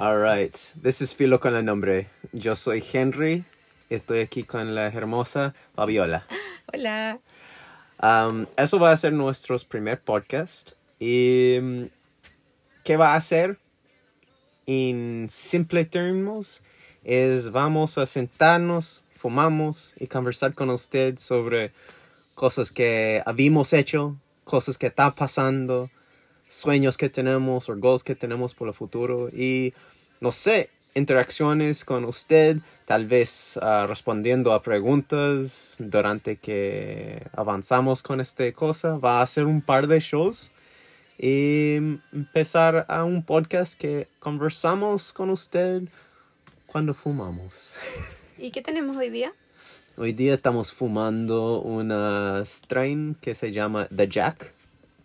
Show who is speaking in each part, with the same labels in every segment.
Speaker 1: All right, this is Filo con el nombre. Yo soy Henry. Estoy aquí con la hermosa Fabiola.
Speaker 2: Hola.
Speaker 1: Um, eso va a ser nuestro primer podcast. ¿Y um, qué va a hacer? En simple términos, es vamos a sentarnos, fumamos y conversar con usted sobre cosas que habíamos hecho, cosas que están pasando, sueños que tenemos o goals que tenemos por el futuro y no sé, interacciones con usted, tal vez ah, respondiendo a preguntas durante que avanzamos con esta cosa. Va a ser un par de shows y empezar a un podcast que conversamos con usted cuando fumamos.
Speaker 2: ¿Y qué tenemos hoy día?
Speaker 1: Hoy día estamos fumando una strain que se llama The Jack.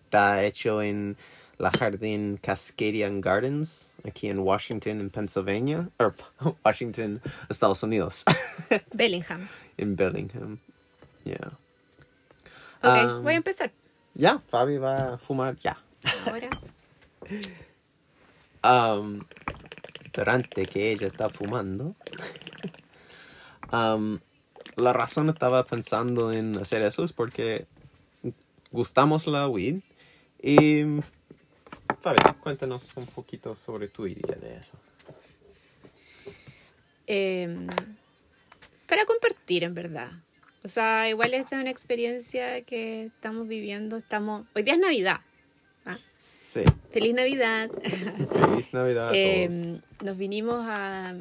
Speaker 1: Está hecho en la Jardín Cascadian Gardens, aquí en Washington, en Pennsylvania. Or, Washington, Estados Unidos.
Speaker 2: Bellingham.
Speaker 1: en Bellingham. Yeah.
Speaker 2: Ok,
Speaker 1: Um,
Speaker 2: voy a empezar.
Speaker 1: Ya, Fabi va a fumar ya.
Speaker 2: Ahora.
Speaker 1: Um, durante que ella está fumando, um, la razón estaba pensando en hacer eso es porque gustamos la weed y Fabi, cuéntanos un poquito sobre tu idea de eso.
Speaker 2: Em, para compartir, en verdad. O sea, igual esta es una experiencia que estamos viviendo. Estamos. Hoy día es Navidad. ¿ah?
Speaker 1: Sí,
Speaker 2: Feliz Navidad.
Speaker 1: feliz Navidad a todos.
Speaker 2: Em, nos vinimos a,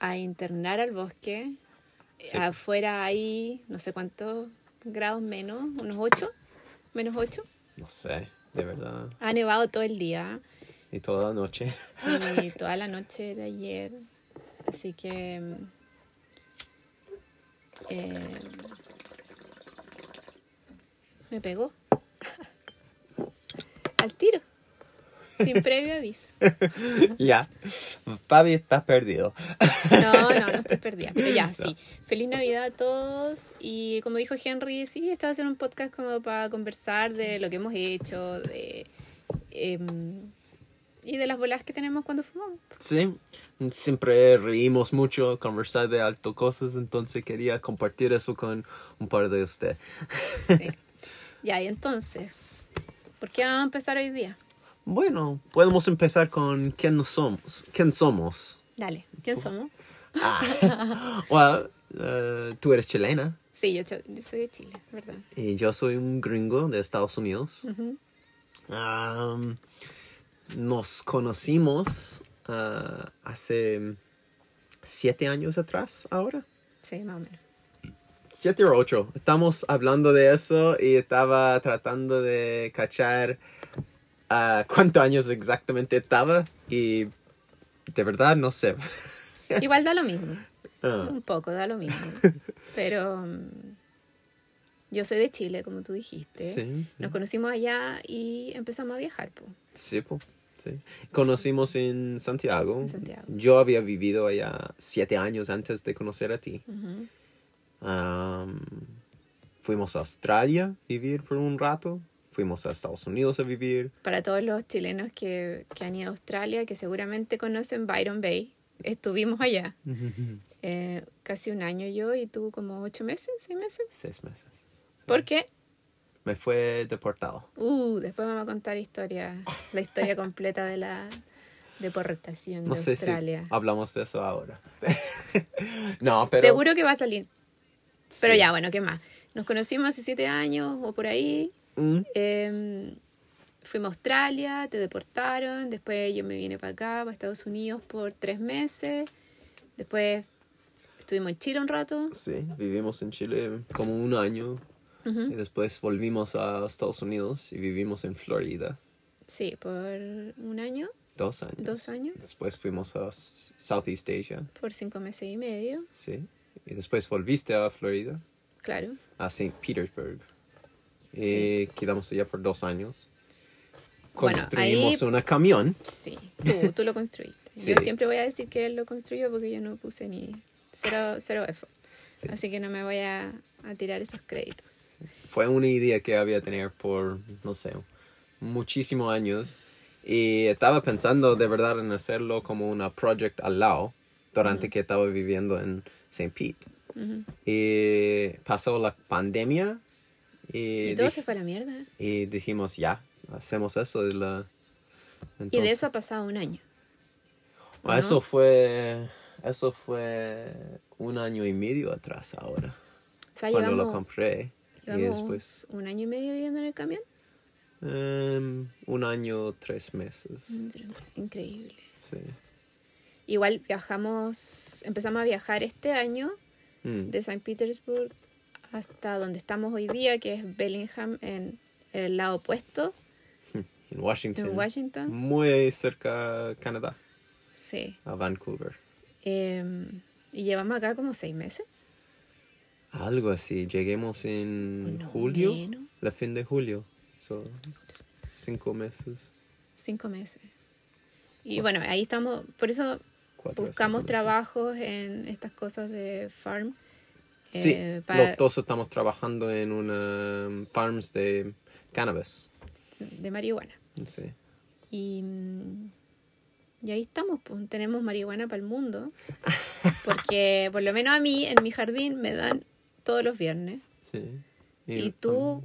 Speaker 2: a internar al bosque.
Speaker 1: Sí.
Speaker 2: Afuera hay no sé cuántos grados menos, unos 8, menos 8.
Speaker 1: No sé, de verdad.
Speaker 2: Ha nevado todo el día
Speaker 1: Y toda la noche.
Speaker 2: y toda la noche de ayer. Así que... eh, me pegó. Al tiro. Sin previo aviso.
Speaker 1: ya, Fabi está perdido.
Speaker 2: No, no, no estoy perdida. Pero ya, sí. Feliz Navidad a todos. Y como dijo Henry, sí, esta va a ser un podcast como para conversar de lo que hemos hecho, de... em, y de las bolas que tenemos cuando fumamos.
Speaker 1: Sí, siempre reímos mucho, conversar de alto cosas, entonces quería compartir eso con un par de ustedes.
Speaker 2: Sí. Ya, y entonces, ¿por qué vamos a empezar hoy día?
Speaker 1: Bueno, podemos empezar con quién nos somos. ¿Quién somos?
Speaker 2: Dale, ¿quién somos?
Speaker 1: Ah, well, eh, tú eres chilena
Speaker 2: Sí, yo, soy de Chile, ¿verdad?
Speaker 1: y yo soy un gringo de Estados Unidos. Nos conocimos ah, hace siete años atrás ahora.
Speaker 2: Sí, más o menos.
Speaker 1: Siete o ocho. Estamos hablando de eso y estaba tratando de cachar ah, cuántos años exactamente estaba y de verdad no sé.
Speaker 2: Igual da lo mismo.
Speaker 1: Ah,
Speaker 2: Un poco, da lo mismo. Pero mm, yo soy de Chile, como tú dijiste.
Speaker 1: sí,
Speaker 2: Nos conocimos allá y empezamos a viajar, po.
Speaker 1: sí, po, sí. Conocimos en Santiago.
Speaker 2: En Santiago.
Speaker 1: Yo había vivido allá siete años antes de conocer a ti.
Speaker 2: Ujú.
Speaker 1: Am, fuimos a Australia a vivir por un rato. Fuimos a Estados Unidos a vivir.
Speaker 2: Para todos los chilenos que, que han ido a Australia, que seguramente conocen Byron Bay, estuvimos allá. eh, casi un año yo y tú como ocho meses, seis meses.
Speaker 1: Seis meses.
Speaker 2: ¿Por qué?
Speaker 1: Me fue deportado.
Speaker 2: Uh, después vamos a contar historia, la historia completa de la deportación
Speaker 1: No
Speaker 2: de
Speaker 1: sé
Speaker 2: Australia.
Speaker 1: si hablamos de eso ahora. no, pero...
Speaker 2: Seguro que va a salir. Pero
Speaker 1: sí.
Speaker 2: ya, bueno, ¿qué más? Nos conocimos hace siete años o por ahí.
Speaker 1: Mm,
Speaker 2: Eh, fuimos a Australia, te deportaron. Después yo me vine para acá, para Estados Unidos, por tres meses. Después estuvimos en Chile un rato.
Speaker 1: Sí, vivimos en Chile como un año
Speaker 2: Ujú.
Speaker 1: y después volvimos a Estados Unidos y vivimos en Florida
Speaker 2: Sí, por un año,
Speaker 1: dos años.
Speaker 2: dos años,
Speaker 1: Después fuimos a Southeast Asia,
Speaker 2: por cinco meses y medio.
Speaker 1: sí. Y después volviste a Florida,
Speaker 2: Claro.
Speaker 1: a St. Petersburg. Y quedamos allá por dos años.
Speaker 2: Bueno,
Speaker 1: Construimos
Speaker 2: ahí-
Speaker 1: un camión.
Speaker 2: Sí, tú, tú lo construiste.
Speaker 1: Sí.
Speaker 2: Yo siempre voy a decir que él lo construyó porque yo no puse ni cero, cero effort.
Speaker 1: Sí.
Speaker 2: Así que no me voy a, a tirar esos créditos.
Speaker 1: Fue una idea que había tenido por, no sé, muchísimos años. Y estaba pensando de verdad en hacerlo como una project al lado durante que estaba viviendo en St. Pete.
Speaker 2: Ujú.
Speaker 1: Y pasó la pandemia y,
Speaker 2: Y todo se fue a la mierda.
Speaker 1: y dijimos, ya, hacemos eso. De la...
Speaker 2: Y de
Speaker 1: Entonces-
Speaker 2: eso ha pasado un año.
Speaker 1: Ah,
Speaker 2: ¿no?
Speaker 1: Eso fue, eso fue un año y medio atrás ahora,
Speaker 2: O sea,
Speaker 1: cuando lo
Speaker 2: llevamos,
Speaker 1: compré. Y después,
Speaker 2: un año y medio viviendo en el camión.
Speaker 1: em, un año, tres meses.
Speaker 2: Increíble.
Speaker 1: Sí.
Speaker 2: Igual viajamos, empezamos a viajar este año
Speaker 1: Mm,
Speaker 2: de San Petersburg hasta donde estamos hoy día, que es Bellingham, en el lado opuesto,
Speaker 1: En Washington.
Speaker 2: en Washington.
Speaker 1: Muy cerca de Canadá,
Speaker 2: Sí.
Speaker 1: a Vancouver.
Speaker 2: Em, y llevamos acá como seis meses.
Speaker 1: Algo así. Lleguemos en
Speaker 2: No,
Speaker 1: julio,
Speaker 2: menos.
Speaker 1: la fin de julio. So, cinco meses.
Speaker 2: Cinco meses. Y bueno, ahí estamos, por eso
Speaker 1: Cuatro,
Speaker 2: buscamos trabajos en estas cosas de farm.
Speaker 1: Sí,
Speaker 2: eh, para-
Speaker 1: los dos estamos trabajando en una um, farms de cannabis.
Speaker 2: de marihuana.
Speaker 1: Sí.
Speaker 2: Y, mm, y ahí estamos, pues tenemos marihuana para el mundo. Porque por lo menos a mí en mi jardín me dan todos los viernes.
Speaker 1: Sí.
Speaker 2: Y tú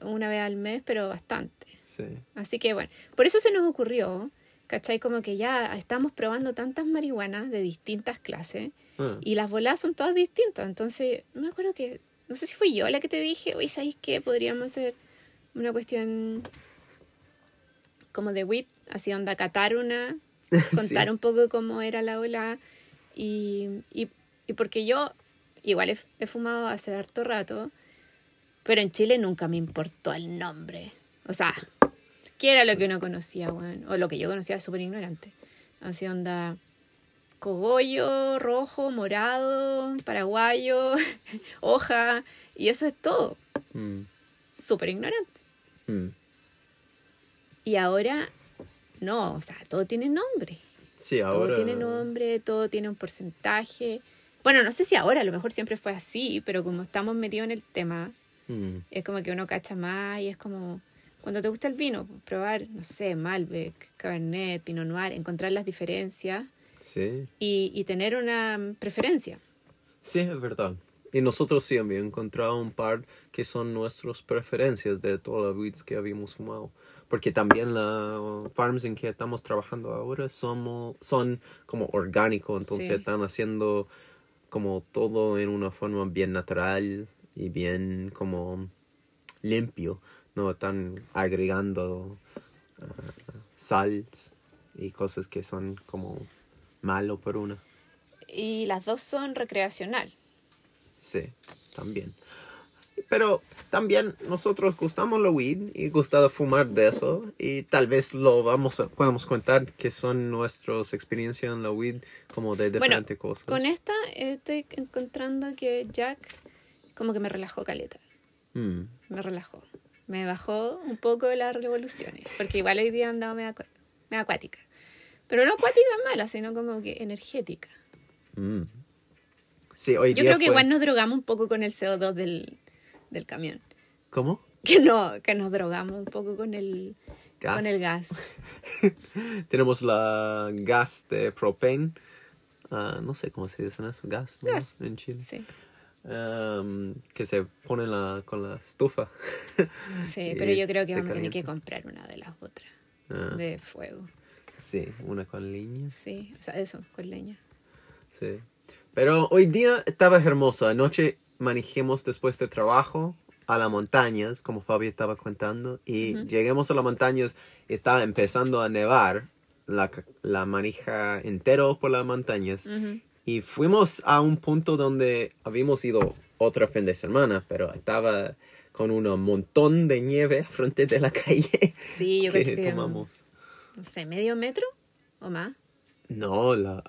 Speaker 2: una vez al mes, pero bastante.
Speaker 1: Sí.
Speaker 2: Así que bueno, por eso se nos ocurrió, ¿cachai? Como que ya estamos probando tantas marihuanas de distintas clases
Speaker 1: Ah,
Speaker 2: y las bolas son todas distintas. Entonces, me acuerdo que, no sé si fui yo la que te dije, oye, ¿sabéis qué? Podríamos hacer una cuestión como de WIT, así onda catar una, contar
Speaker 1: sí.
Speaker 2: un poco cómo era la ola y, y, y porque yo igual he, he fumado hace harto rato, pero en Chile nunca me importó el nombre. O sea, ¿qué era lo que uno conocía, weón? O lo que yo conocía súper ignorante. Así onda cogollo, rojo, morado, paraguayo, hoja, y eso es todo.
Speaker 1: Mm,
Speaker 2: Súper ignorante.
Speaker 1: mm.
Speaker 2: Y ahora, no, o sea, todo tiene nombre.
Speaker 1: Sí, ahora.
Speaker 2: Todo tiene nombre, todo tiene un porcentaje. Bueno, no sé si ahora, a lo mejor siempre fue así, pero como estamos metidos en el tema,
Speaker 1: Mm,
Speaker 2: es como que uno cacha más y es como cuando te gusta el vino, probar, no sé, Malbec, Cabernet, Pinot Noir, encontrar las diferencias
Speaker 1: Sí.
Speaker 2: y, y tener una mm, preferencia.
Speaker 1: Sí, es verdad. Y nosotros sí hemos encontrado un par que son nuestras preferencias de todas las weeds que habíamos fumado. Porque también las farms en que estamos trabajando ahora somos, son como orgánicos, entonces
Speaker 2: Sí.
Speaker 1: están haciendo como todo en una forma bien natural y bien como limpio. No están agregando ah, sal y cosas que son como malo por una.
Speaker 2: Y las dos son recreacional.
Speaker 1: Sí, también. Pero también nosotros gustamos la weed y gustaba fumar de eso y tal vez lo vamos a, podemos contar que son nuestras experiencias en la weed como de
Speaker 2: Bueno,
Speaker 1: diferentes cosas.
Speaker 2: Con esta estoy encontrando que Jack como que me relajó caleta.
Speaker 1: Mm,
Speaker 2: Me relajó. Me bajó un poco de las revoluciones. Porque igual hoy día andaba medio acuática. Pero no acuática mala, sino como que energética.
Speaker 1: mm. Sí, hoy
Speaker 2: Yo
Speaker 1: día
Speaker 2: creo que
Speaker 1: fue-
Speaker 2: igual nos drogamos un poco con el CO2 del, del camión.
Speaker 1: ¿Cómo?
Speaker 2: Que no, que nos drogamos un poco con el
Speaker 1: Gas.
Speaker 2: con el gas.
Speaker 1: Tenemos la gas de propane. Ah, no sé cómo se dice eso, gas, ¿no?
Speaker 2: Gas.
Speaker 1: en Chile.
Speaker 2: Sí,
Speaker 1: Am, que se pone la, con la estufa.
Speaker 2: sí, pero yo creo que vamos a tener que comprar una de las otras
Speaker 1: Ah,
Speaker 2: de fuego.
Speaker 1: Sí, una con líneas.
Speaker 2: Sí, o sea, eso, con leña.
Speaker 1: Sí. Pero hoy día estaba hermoso. Anoche manejemos después de trabajo a las montañas, como Fabi estaba contando, y
Speaker 2: Ujú.
Speaker 1: lleguemos a las montañas y estaba empezando a nevar la, la manija entero por las montañas.
Speaker 2: Ujú.
Speaker 1: Y fuimos a un punto donde habíamos ido otro fin de semana, pero estaba con un montón de nieve frente de la calle
Speaker 2: Sí, yo
Speaker 1: que
Speaker 2: que
Speaker 1: tomamos.
Speaker 2: No sé, medio metro o más.
Speaker 1: No, la,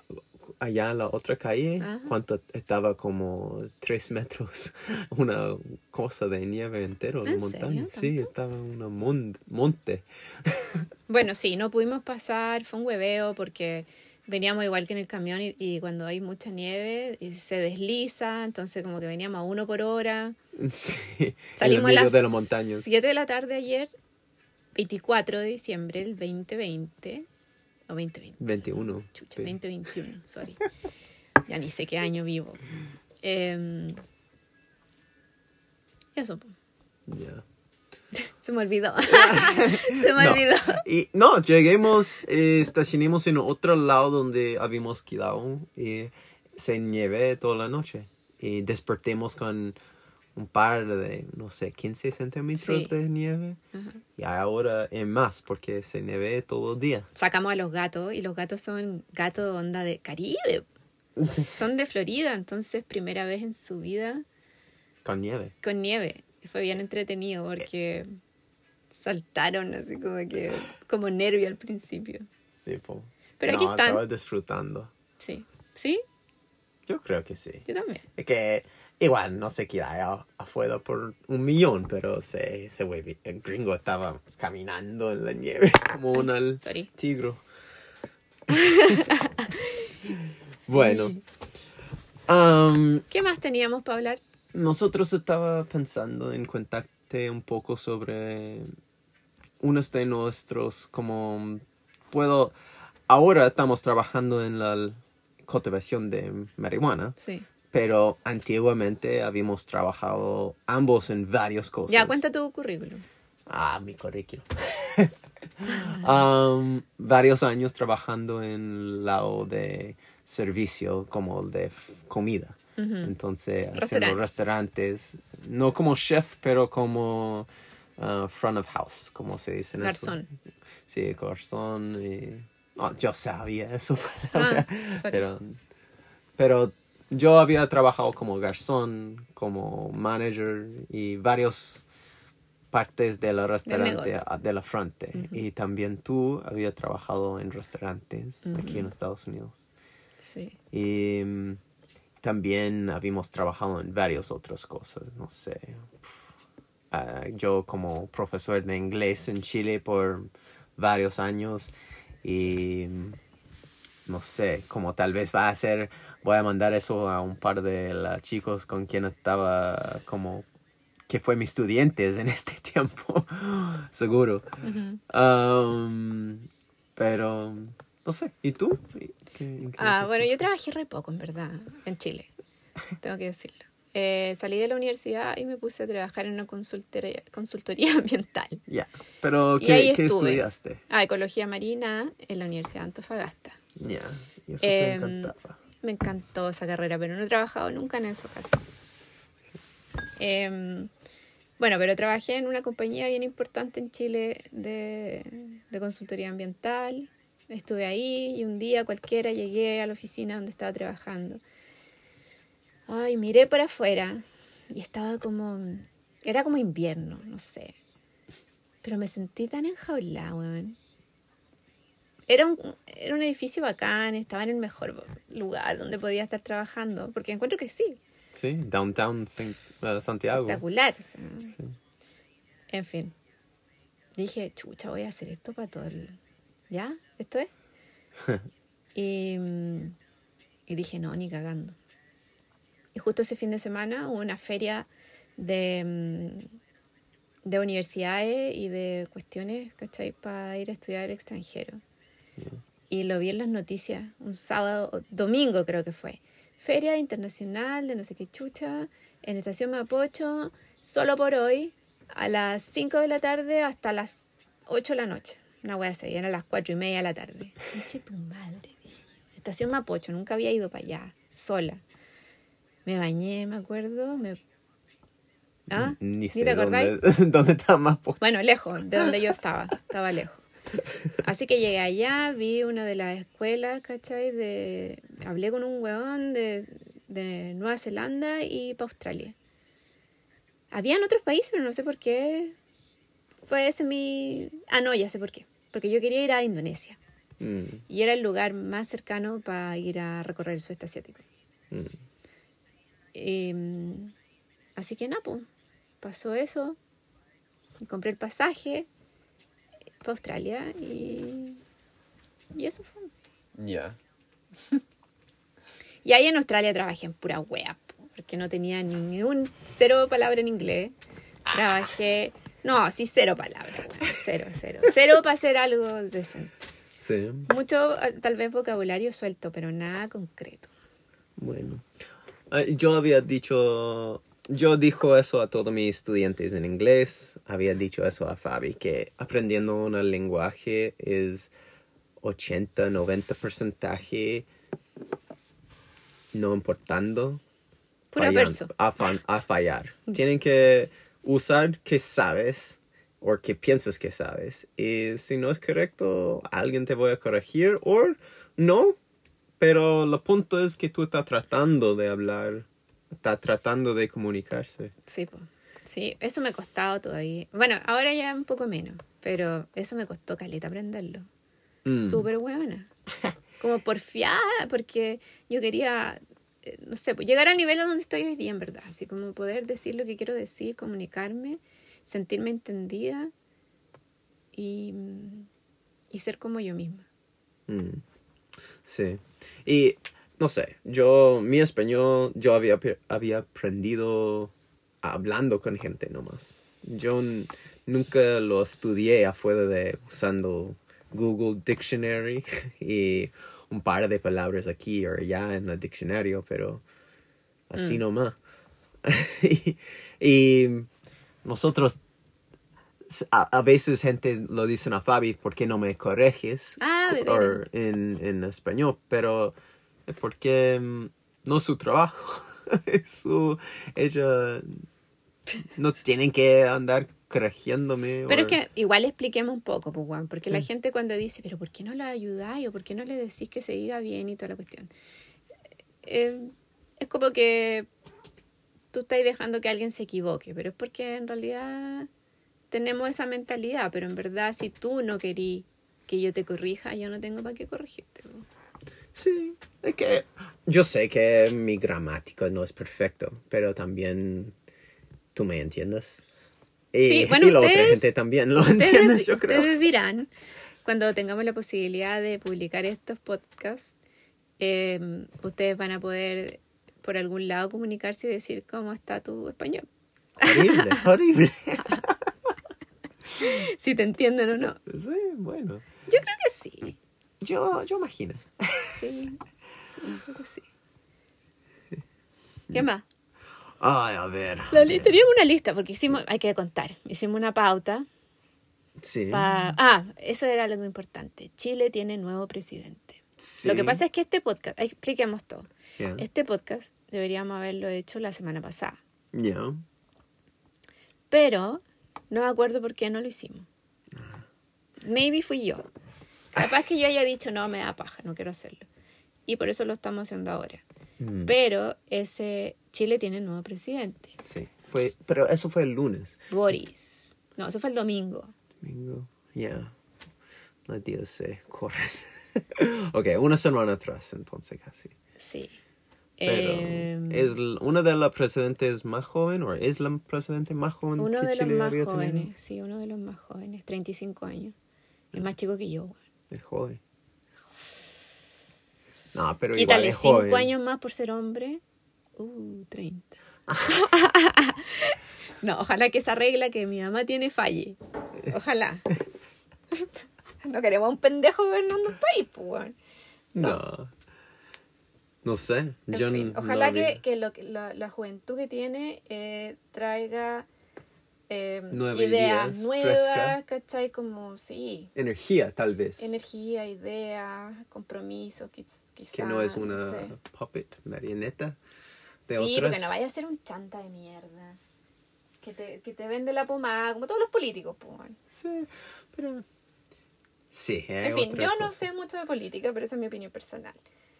Speaker 1: allá en la otra calle,
Speaker 2: Ajá.
Speaker 1: cuánto estaba como tres metros, una cosa de nieve entero de
Speaker 2: ¿En
Speaker 1: montaña.
Speaker 2: serio?
Speaker 1: Sí, estaba un mon- monte.
Speaker 2: Bueno, sí, no pudimos pasar, fue un hueveo porque veníamos igual que en el camión y, y cuando hay mucha nieve y se desliza, entonces como que veníamos a uno por hora.
Speaker 1: Sí,
Speaker 2: Salimos
Speaker 1: en el
Speaker 2: a
Speaker 1: medio
Speaker 2: las
Speaker 1: de las montañas.
Speaker 2: 7 de la tarde ayer 24 de diciembre del 2020. O 2020.
Speaker 1: 21.
Speaker 2: Chucha,
Speaker 1: sí.
Speaker 2: 2021, sorry. ya ni sé qué año vivo. Em, eso.
Speaker 1: Ya.
Speaker 2: se me olvidó. se me
Speaker 1: No.
Speaker 2: olvidó.
Speaker 1: Y no, lleguemos, eh, estacionemos en otro lado donde habíamos quedado y se nieve toda la noche. Y despertemos con un par de, no sé, 15 centímetros
Speaker 2: Sí.
Speaker 1: de nieve.
Speaker 2: Ajá.
Speaker 1: Y ahora es más porque se nieve todo el día.
Speaker 2: Sacamos a los gatos y los gatos son gatos onda de Caribe. Son de Florida, entonces primera vez en su vida
Speaker 1: Con nieve.
Speaker 2: con nieve. Fue bien entretenido porque saltaron así como que como nervio al principio.
Speaker 1: Sí, po.
Speaker 2: Pero
Speaker 1: no,
Speaker 2: aquí están.
Speaker 1: estaba disfrutando.
Speaker 2: Sí. ¿Sí?
Speaker 1: Yo creo que sí.
Speaker 2: Yo también.
Speaker 1: Es que igual no se queda afuera por un millón, pero se, se vuelve. El gringo estaba caminando en la nieve como un tigre. bueno,
Speaker 2: ¿Qué más teníamos para hablar?
Speaker 1: nosotros estaba pensando en contarte un poco sobre unos de nuestros como puedo ahora estamos trabajando en la cultivación de marihuana
Speaker 2: Sí.
Speaker 1: Pero antiguamente habíamos trabajado ambos en varias cosas.
Speaker 2: Ya, cuenta tu currículum.
Speaker 1: Ah, mi currículum. Um, varios años trabajando en el lado de servicio, como el de comida. Entonces, haciendo
Speaker 2: Restaurante.
Speaker 1: restaurantes, no como chef, pero como uh, front of house, como se dice en eso.
Speaker 2: Garzón.
Speaker 1: Sí, garzón. Y... no, yo sabía eso,
Speaker 2: Ah,
Speaker 1: pero, pero yo había trabajado como garzón, como manager y varios partes de la restaurante de la frente.
Speaker 2: Ujú.
Speaker 1: Y también tú habías trabajado en restaurantes aquí en Estados Unidos.
Speaker 2: Sí.
Speaker 1: Y mm, también habíamos trabajado en varias otras cosas, no sé. Ah, yo como profesor de inglés en Chile por varios años y mm, no sé, como tal vez va a ser, voy a mandar eso a un par de los chicos con quien estaba como que fue mis estudiantes en este tiempo, seguro. Um, pero, no sé, ¿y tú? ¿Qué- en qué
Speaker 2: Ah, bueno, yo trabajé re poco, en verdad, en Chile. Tengo que decirlo. Eh, salí de la universidad y me puse a trabajar en una consultoría, consultoría ambiental.
Speaker 1: Ya, pero ¿qué, estudiaste?
Speaker 2: Ah, ecología marina en la Universidad de Antofagasta.
Speaker 1: Ya, eso te
Speaker 2: Em,
Speaker 1: encantaba.
Speaker 2: Me encantó esa carrera, pero no he trabajado nunca en eso casi. Em, bueno, pero trabajé en una compañía bien importante en Chile de, de consultoría ambiental. Estuve ahí y un día cualquiera llegué a la oficina donde estaba trabajando. Ay, miré para afuera y estaba como... Era como invierno, no sé. Pero me sentí tan enjaulada, weón. Era un, era un edificio bacán, estaba en el mejor lugar donde podía estar trabajando, porque encuentro que sí,
Speaker 1: Sí, downtown San- Santiago.
Speaker 2: espectacular. o sea.
Speaker 1: Sí.
Speaker 2: En fin, dije, chucha, voy a hacer esto para todo el... ¿Ya? ¿Esto es? y, y dije, no, ni cagando. Y justo ese fin de semana hubo una feria de, mm, de universidades y de cuestiones, ¿cachai? Para ir a estudiar al extranjero. Y lo vi en las noticias un sábado, o domingo creo que fue. Feria Internacional de no sé qué chucha en Estación Mapocho, solo por hoy, a las 5 de la tarde hasta las 8 de la noche. Una wea así, eran las 4 y media de la tarde. Pinche tu madre. Estación Mapocho, nunca había ido para allá, sola. Me bañé, me acuerdo, me... ¿Ah?
Speaker 1: Ni
Speaker 2: ¿Ni
Speaker 1: sé
Speaker 2: te acordáis?
Speaker 1: dónde, dónde está más po-
Speaker 2: Bueno, lejos, de donde yo estaba, estaba lejos. Así que llegué allá, vi una de las escuelas, ¿cachai? De, hablé con un weón de, de Nueva Zelanda y para Australia. Habían otros países, pero no sé por qué. Fue ese mi... Ah, no, ya sé por qué. Porque yo quería ir a Indonesia.
Speaker 1: Mm,
Speaker 2: Y era el lugar más cercano para ir a recorrer el sudeste asiático.
Speaker 1: mm.
Speaker 2: Mm, así que nada, pues, pasó eso. Y compré el pasaje para Australia y, y eso fue.
Speaker 1: Ya.
Speaker 2: Y ahí en Australia trabajé en pura wea, po, porque no tenía ni un cero palabra en inglés. Trabajé, no, sí, cero palabras, cero, cero. Cero para hacer algo decente.
Speaker 1: Sí,
Speaker 2: Mucho, eh, tal vez, vocabulario suelto, pero nada concreto.
Speaker 1: bueno. Ah, Yo había dicho, yo dijo eso a todos mis estudiantes en inglés, había dicho eso a Fabi, que aprendiendo un lenguaje es 80, 90 porcentaje no importando
Speaker 2: Pura
Speaker 1: fallan- a, fa- a fallar. Tienen que usar que sabes o que piensas que sabes. Y si no es correcto, alguien te voy a corregir o no. Pero el punto es que tú estás tratando de hablar, estás tratando de comunicarse.
Speaker 2: Sí, po. Sí, eso me ha costado todavía. Bueno, ahora ya un poco menos, pero eso me costó caleta aprenderlo.
Speaker 1: Mm.
Speaker 2: Súper buena. Como porfiada, porque yo quería, eh, no sé, pues llegar al nivel a donde estoy hoy día, en verdad. Así como poder decir lo que quiero decir, comunicarme, sentirme entendida y, y ser como yo misma.
Speaker 1: Mm. Sí. Y no sé, yo, mi español, yo había, había aprendido hablando con gente nomás. Yo nunca lo estudié afuera de usando Google Dictionary y un par de palabras aquí o allá en el diccionario, pero así
Speaker 2: Mm.
Speaker 1: nomás. y, y nosotros, a, a veces gente lo dicen a Fabi, ¿por qué no me corriges?
Speaker 2: Ah,
Speaker 1: O en, en español, pero es porque mm, no es su trabajo. es su, ella no tienen que andar corrigiéndome.
Speaker 2: Pero
Speaker 1: o-
Speaker 2: es que igual expliquemos un poco, pues, Juan, porque la gente cuando dice, pero ¿por qué no la ayudáis o por qué no le decís que se diga bien y toda la cuestión? Eh, es como que tú estás dejando que alguien se equivoque, pero es porque en realidad tenemos esa mentalidad, pero en verdad si tú no querís que yo te corrija, yo no tengo para qué corregirte. po.
Speaker 1: Sí, es que yo sé que mi gramática no es perfecto, pero también tú me entiendes. Y,
Speaker 2: Sí, bueno,
Speaker 1: y la otra
Speaker 2: ustedes-
Speaker 1: gente también lo entiende,
Speaker 2: Ustedes,
Speaker 1: yo creo.
Speaker 2: ustedes dirán, cuando tengamos la posibilidad de publicar estos podcasts, eh, ustedes van a poder por algún lado comunicarse y decir cómo está tu español.
Speaker 1: Horrible, horrible.
Speaker 2: Si te entienden o no.
Speaker 1: Sí, bueno.
Speaker 2: Yo creo que sí.
Speaker 1: Yo, yo imagino.
Speaker 2: Sí, sí. ¿Qué más?
Speaker 1: Ay, a ver.
Speaker 2: La teníamos una lista porque hicimos, hay que contar, hicimos una pauta.
Speaker 1: Sí.
Speaker 2: pa- ah, eso era lo importante. Chile tiene nuevo presidente.
Speaker 1: sí.
Speaker 2: Lo que pasa es que este podcast, expliquemos todo. Este podcast deberíamos haberlo hecho la semana pasada.
Speaker 1: Ya.
Speaker 2: Pero no me acuerdo por qué no lo hicimos. Maybe fui yo. Capaz que yo haya dicho, no, me da paja, no quiero hacerlo. Y por eso lo estamos haciendo ahora.
Speaker 1: Mm,
Speaker 2: Pero ese Chile tiene nuevo presidente.
Speaker 1: Sí. Fue, pero eso fue el lunes.
Speaker 2: Boris. No, eso fue el domingo.
Speaker 1: Domingo. Ya. Los días se corren. ok, una semana atrás, entonces casi.
Speaker 2: Sí.
Speaker 1: Pero
Speaker 2: Eh,
Speaker 1: es una de las presidentes más joven o es la presidente más joven
Speaker 2: uno
Speaker 1: que
Speaker 2: de los
Speaker 1: Chile
Speaker 2: más
Speaker 1: había
Speaker 2: jóvenes.
Speaker 1: tenido.
Speaker 2: Sí, uno de los más jóvenes. 35 años. Es más chico que yo.
Speaker 1: Es joven. No, pero
Speaker 2: Quítale
Speaker 1: igual es joven.
Speaker 2: 5 años más por ser hombre. Uh, 30. no, ojalá que esa regla que mi mamá tiene falle. Ojalá. no queremos un pendejo gobernando un país, pues, weón.
Speaker 1: No. No sé.
Speaker 2: En
Speaker 1: Yo
Speaker 2: fin, ojalá
Speaker 1: no
Speaker 2: que, que lo que- la, la juventud que tiene eh, traiga eh,
Speaker 1: Nuevas
Speaker 2: ideas nuevas,
Speaker 1: fresca.
Speaker 2: ¿cachai? Como, sí,
Speaker 1: Energía, tal vez.
Speaker 2: energía, ideas, compromiso, quiz- quizá.
Speaker 1: que no es
Speaker 2: no
Speaker 1: una
Speaker 2: sé.
Speaker 1: puppet, marioneta de
Speaker 2: Sí,
Speaker 1: otras.
Speaker 2: porque no vaya a ser un chanta de mierda. Que te, que te vende la pomada, como todos los políticos, pues.
Speaker 1: Sí, pero... Sí, es
Speaker 2: En fin, yo no sé mucho de política, pero esa es mi opinión personal.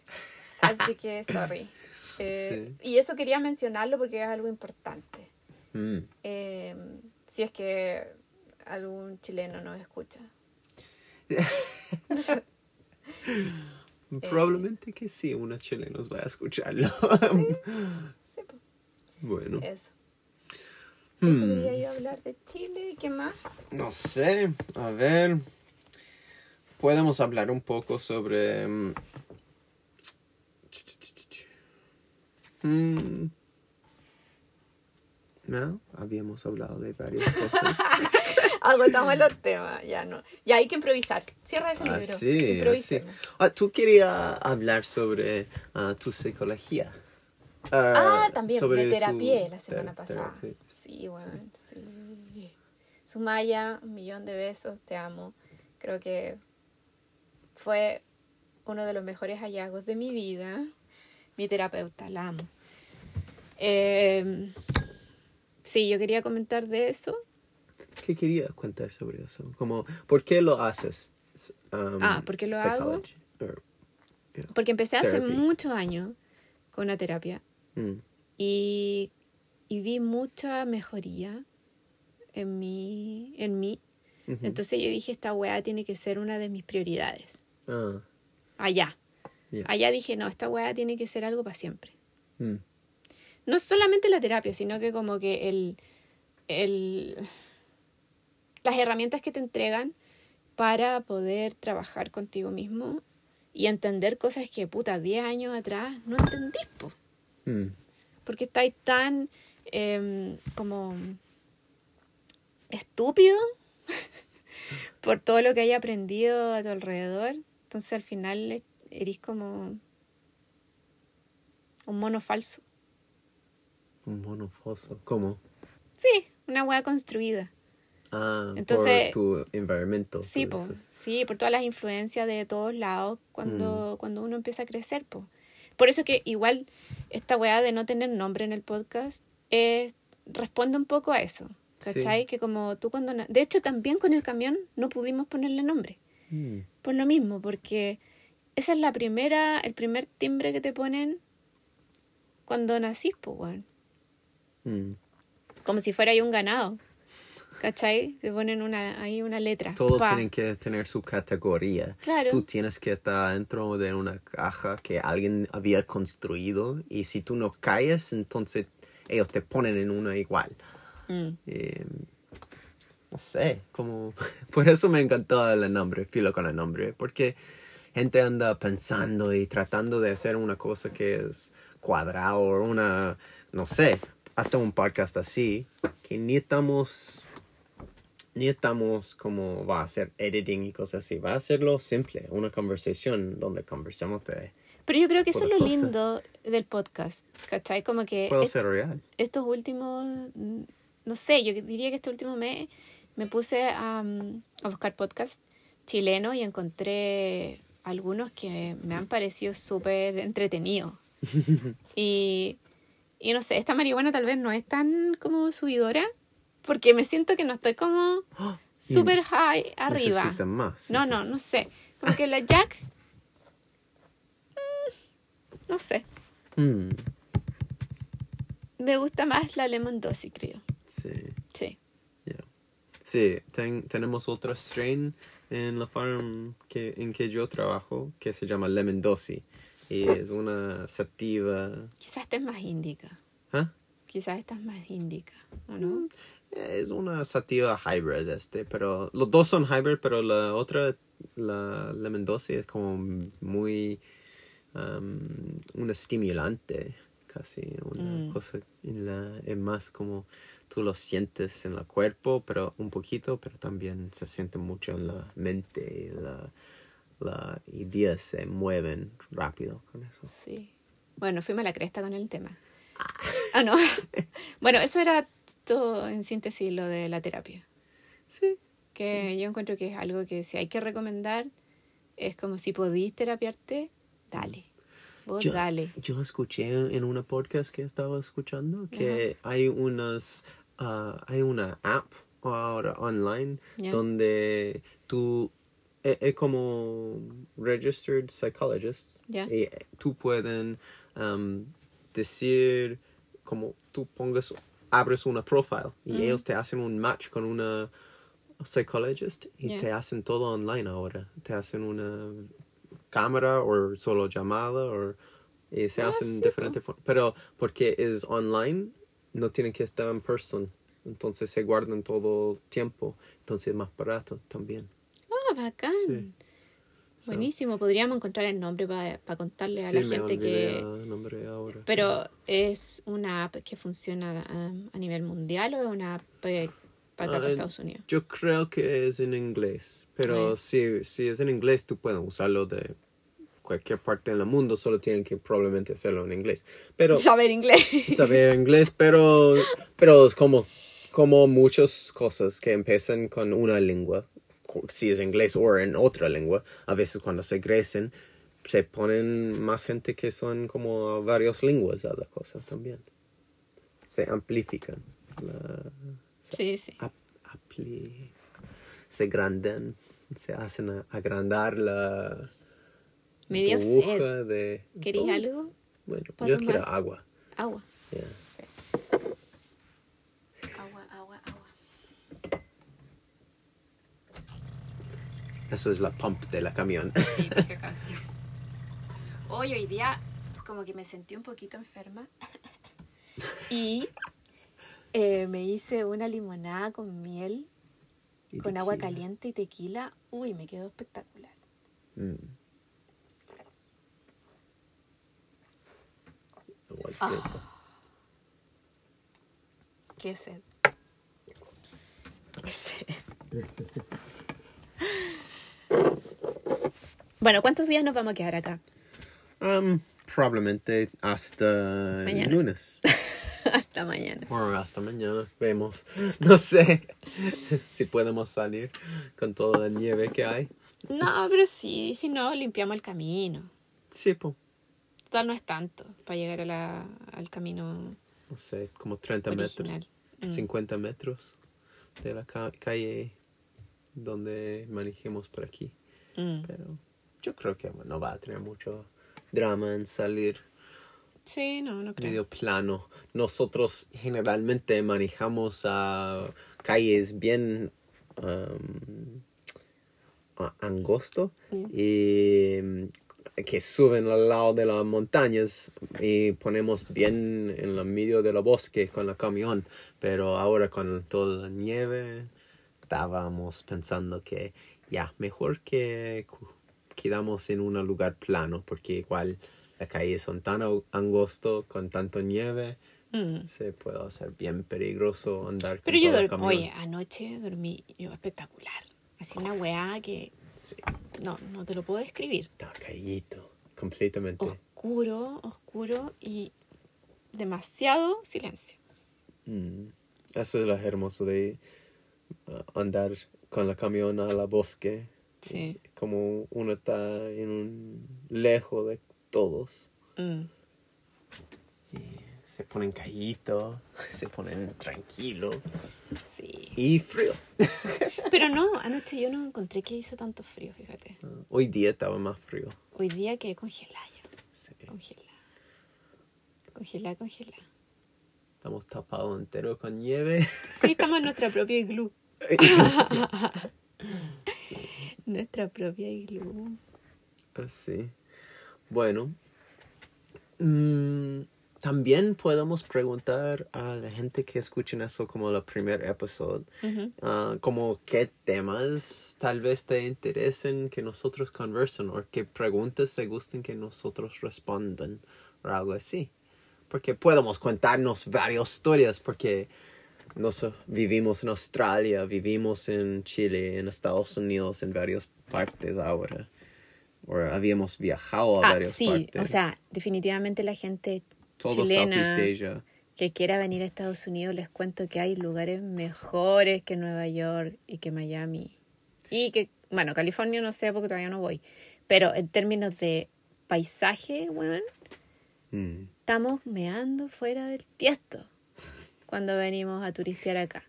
Speaker 2: Así que, sorry. Eh, Y eso quería mencionarlo porque es algo importante.
Speaker 1: Mm.
Speaker 2: Eh, si es que algún chileno nos escucha.
Speaker 1: Probablemente que sí, unos chilenos va a escucharlo.
Speaker 2: Sí, pues,
Speaker 1: bueno,
Speaker 2: eso.
Speaker 1: Hmm.
Speaker 2: Quería yo hablar de Chile. ¿Y qué más?
Speaker 1: no sé, a ver. Podemos hablar un poco sobre... mm, mm, No, habíamos hablado de varias cosas.
Speaker 2: Agotamos los temas, ya no. Ya hay que improvisar. Cierra ese
Speaker 1: Ah,
Speaker 2: libro.
Speaker 1: sí, sí. Ah, tú querías hablar sobre ah, tu psicología.
Speaker 2: Ah, también,
Speaker 1: sobre
Speaker 2: me terapié la semana
Speaker 1: ter-
Speaker 2: pasada.
Speaker 1: terapia.
Speaker 2: Sí, bueno, sí. Sumaya, un millón de besos, te amo. Creo que fue uno de los mejores hallazgos de mi vida. Mi terapeuta, la amo. Eh, sí, yo quería comentar de eso.
Speaker 1: ¿Qué querías contar sobre eso? Como, ¿Por qué lo haces? Um,
Speaker 2: Ah, ¿por qué lo hago? Porque empecé hace muchos años con una terapia
Speaker 1: mm,
Speaker 2: y, y vi mucha mejoría en mí, en mí. Entonces yo dije, esta weá tiene que ser una de mis prioridades.
Speaker 1: Ah,
Speaker 2: Allá. Allá dije, no, esta weá tiene que ser algo para siempre.
Speaker 1: Mm,
Speaker 2: No solamente la terapia, sino que como que el, el, las herramientas que te entregan para poder trabajar contigo mismo y entender cosas que, puta, 10 años atrás no entendís, po.
Speaker 1: mm,
Speaker 2: porque estáis tan em, como estúpido por todo lo que hay aprendido a tu alrededor. Entonces al final e- eres como un mono falso.
Speaker 1: Un mono falso. ¿Cómo?
Speaker 2: Sí, una hueá construida.
Speaker 1: Ah,
Speaker 2: Entonces-
Speaker 1: por tu environment.
Speaker 2: Sí, po, sí, por todas las influencias de todos lados cuando, cuando uno empieza a crecer. Po. Por eso que igual esta weá de no tener nombre en el podcast es, responde un poco a eso. ¿Cachai?
Speaker 1: Sí.
Speaker 2: Que como tú cuando... De hecho, también con el camión no pudimos ponerle nombre.
Speaker 1: Mm,
Speaker 2: Por lo mismo, porque esa es la primera, el primer timbre que te ponen cuando nacís, pues, weón.
Speaker 1: mm.
Speaker 2: Como si fuera ahí un ganado. ¿Cachai? Te ponen una, ahí una letra.
Speaker 1: Todos
Speaker 2: Pa.
Speaker 1: tienen que tener su categoría.
Speaker 2: Claro.
Speaker 1: Tú tienes que estar dentro de una caja que alguien había construido y si tú no caes, entonces ellos te ponen en una igual.
Speaker 2: Mm.
Speaker 1: Eh, no sé, como... Por eso me encantó el nombre, filo con el nombre, porque gente anda pensando y tratando de hacer una cosa que es cuadrado o una, no sé, hasta un podcast así, que ni estamos, ni estamos como va a hacer editing y cosas así, va a hacerlo simple, una conversación donde conversamos de...
Speaker 2: Pero yo creo que eso es lo
Speaker 1: cosas.
Speaker 2: lindo del podcast, ¿cachai? Como que
Speaker 1: Puedo
Speaker 2: es-
Speaker 1: ser real.
Speaker 2: estos últimos, mm, no sé, yo diría que este último mes me puse a, mm, a buscar podcasts chilenos y encontré algunos que me han parecido súper entretenidos. y, y no sé, esta marihuana tal vez no es tan como subidora, porque me siento que no estoy como
Speaker 1: Y
Speaker 2: súper high arriba.
Speaker 1: más.
Speaker 2: No, no, no sé. Como que la Jack... mm, no sé.
Speaker 1: Mm,
Speaker 2: Me gusta más la Lemon Dosey, creo.
Speaker 1: sí.
Speaker 2: Sí.
Speaker 1: Yeah. Sí, ten- tenemos otra strain en la farm que, en que yo trabajo que se llama Lemon Dosey. Y es una sativa.
Speaker 2: Quizás esta es más índica.
Speaker 1: ¿Ah?
Speaker 2: Quizás esta es más índica, ¿o no?
Speaker 1: Es una sativa hybrid este, pero los dos son hybrid, pero la otra, la Lemon Dosey es como muy um, un estimulante, casi una
Speaker 2: Mm.
Speaker 1: cosa en la, es más como tú lo sientes en el cuerpo, pero un poquito, pero también se siente mucho en la mente y la, la ideas se mueven rápido con eso.
Speaker 2: Sí. Bueno, fuimos a la cresta con el tema. Ah, no. bueno, eso era todo en síntesis lo de la terapia.
Speaker 1: Sí.
Speaker 2: Que yo encuentro que es algo que si hay que recomendar, es como si podís terapiarte, dale. Vos
Speaker 1: Yo,
Speaker 2: dale.
Speaker 1: yo escuché en una podcast que estaba escuchando que hay unas ah, hay una app ahora online
Speaker 2: Ya.
Speaker 1: donde tú es, es como registered psychologist
Speaker 2: Ya.
Speaker 1: y tú pueden um, decir como tú pongas abres una profile y
Speaker 2: Mm.
Speaker 1: ellos te hacen un match con una psychologist y te hacen todo online ahora te hacen una cámara o solo llamada o y se
Speaker 2: Ah,
Speaker 1: hacen
Speaker 2: sí,
Speaker 1: diferentes pero porque es online no tienen que estar en person entonces se guardan todo el tiempo entonces es más barato también
Speaker 2: Ah, bacán.
Speaker 1: Sí.
Speaker 2: Buenísimo. Podríamos encontrar el nombre para contarle a
Speaker 1: sí,
Speaker 2: la
Speaker 1: me
Speaker 2: gente que...
Speaker 1: el nombre ahora
Speaker 2: Pero es una app que funciona um, a nivel mundial o es una app eh, para acá, para
Speaker 1: Ah,
Speaker 2: Estados Unidos.
Speaker 1: Yo creo que es en inglés, pero
Speaker 2: Ah.
Speaker 1: si, si es en inglés tú puedes usarlo de cualquier parte del mundo, solo tienen que probablemente hacerlo en inglés. Pero
Speaker 2: Saber inglés.
Speaker 1: saber inglés, pero pero es como como muchas cosas que empiezan con una lengua, si es inglés o en otra lengua, a veces cuando se crecen se ponen más gente que son como varias lenguas a la cosa también. Se amplifican. La-
Speaker 2: Sí, sí.
Speaker 1: ap- apli- se grandan, se hacen agrandar la
Speaker 2: Me dio sed.
Speaker 1: de...
Speaker 2: ¿Queréis
Speaker 1: Oh,
Speaker 2: algo?
Speaker 1: Bueno, yo
Speaker 2: tomar?
Speaker 1: quiero agua,
Speaker 2: agua.
Speaker 1: Eso es la pump de la camión.
Speaker 2: Sí, por si acaso. Hoy, hoy día, como que me sentí un poquito enferma. Y eh, me hice una limonada con miel,
Speaker 1: Y
Speaker 2: con agua
Speaker 1: tequila.
Speaker 2: caliente y tequila. Uy, me quedó espectacular.
Speaker 1: Mm. It was
Speaker 2: Ah. Qué sed. Qué sed. Bueno, ¿cuántos días nos vamos a quedar acá?
Speaker 1: Um, probablemente hasta
Speaker 2: Mañana.
Speaker 1: lunes.
Speaker 2: Hasta mañana.
Speaker 1: O hasta mañana. Vemos. No sé si podemos salir con toda la nieve que hay.
Speaker 2: No, pero sí, si no, limpiamos el camino.
Speaker 1: Sí, pues.
Speaker 2: Total no es tanto para llegar a la- al camino
Speaker 1: No sé, como 30
Speaker 2: original.
Speaker 1: metros.
Speaker 2: Mm.
Speaker 1: 50 metros de la ca- calle donde manejemos por aquí.
Speaker 2: Mm.
Speaker 1: Pero yo creo que no va a tener mucho drama en salir
Speaker 2: Sí, no, no creo.
Speaker 1: medio plano. Nosotros generalmente manejamos a calles bien um, angosto
Speaker 2: Mm.
Speaker 1: y mm, que suben al lado de las montañas y ponemos bien en el medio del bosque con el camión. Pero ahora con toda la nieve estábamos pensando que ya, mejor que quedamos en un lugar plano porque igual las calles son tan angosto con tanto nieve
Speaker 2: Mm.
Speaker 1: se puede hacer bien peligroso andar con
Speaker 2: Pero yo
Speaker 1: todo el
Speaker 2: dormí, oye, anoche dormí yo espectacular. Así una weá que
Speaker 1: Sí,
Speaker 2: no, no te lo puedo describir.
Speaker 1: estaba callito completamente.
Speaker 2: Oscuro, oscuro y demasiado silencio.
Speaker 1: Mm. Eso es lo hermoso de uh, andar con el camión a la bosque.
Speaker 2: Sí.
Speaker 1: Como uno está en un lejos de todos.
Speaker 2: Mm.
Speaker 1: Se ponen callitos, se ponen tranquilos
Speaker 2: Sí.
Speaker 1: y frío.
Speaker 2: Pero no, anoche yo no encontré que hizo tanto frío, fíjate.
Speaker 1: Uh, Hoy día estaba más frío.
Speaker 2: Hoy día quedé congelada ya.
Speaker 1: Sí.
Speaker 2: Congelada. Congelada, congelada.
Speaker 1: Estamos tapados entero con nieve.
Speaker 2: Sí, estamos en nuestra propia iglú. Nuestra propia iglú.
Speaker 1: Así. Bueno. mm, también podemos preguntar a la gente que escuchen eso como el primer episodio.
Speaker 2: Ujú.
Speaker 1: ah, como qué temas tal vez te interesen que nosotros conversen o qué preguntas te gusten que nosotros respondan o algo así. Porque podemos contarnos varias historias porque nos vivimos en Australia, vivimos en Chile, en Estados Unidos, en varias partes ahora. O habíamos viajado a
Speaker 2: Ah,
Speaker 1: varias
Speaker 2: sí,
Speaker 1: partes.
Speaker 2: o sea, definitivamente la gente
Speaker 1: todo
Speaker 2: chilena
Speaker 1: Asia.
Speaker 2: que quiera venir a Estados Unidos, les cuento que hay lugares mejores que Nueva York y que Miami. Y que, bueno, California no sé porque todavía no voy. Pero en términos de paisaje, weón,
Speaker 1: Mm,
Speaker 2: estamos meando fuera del tiesto cuando venimos a turistear acá.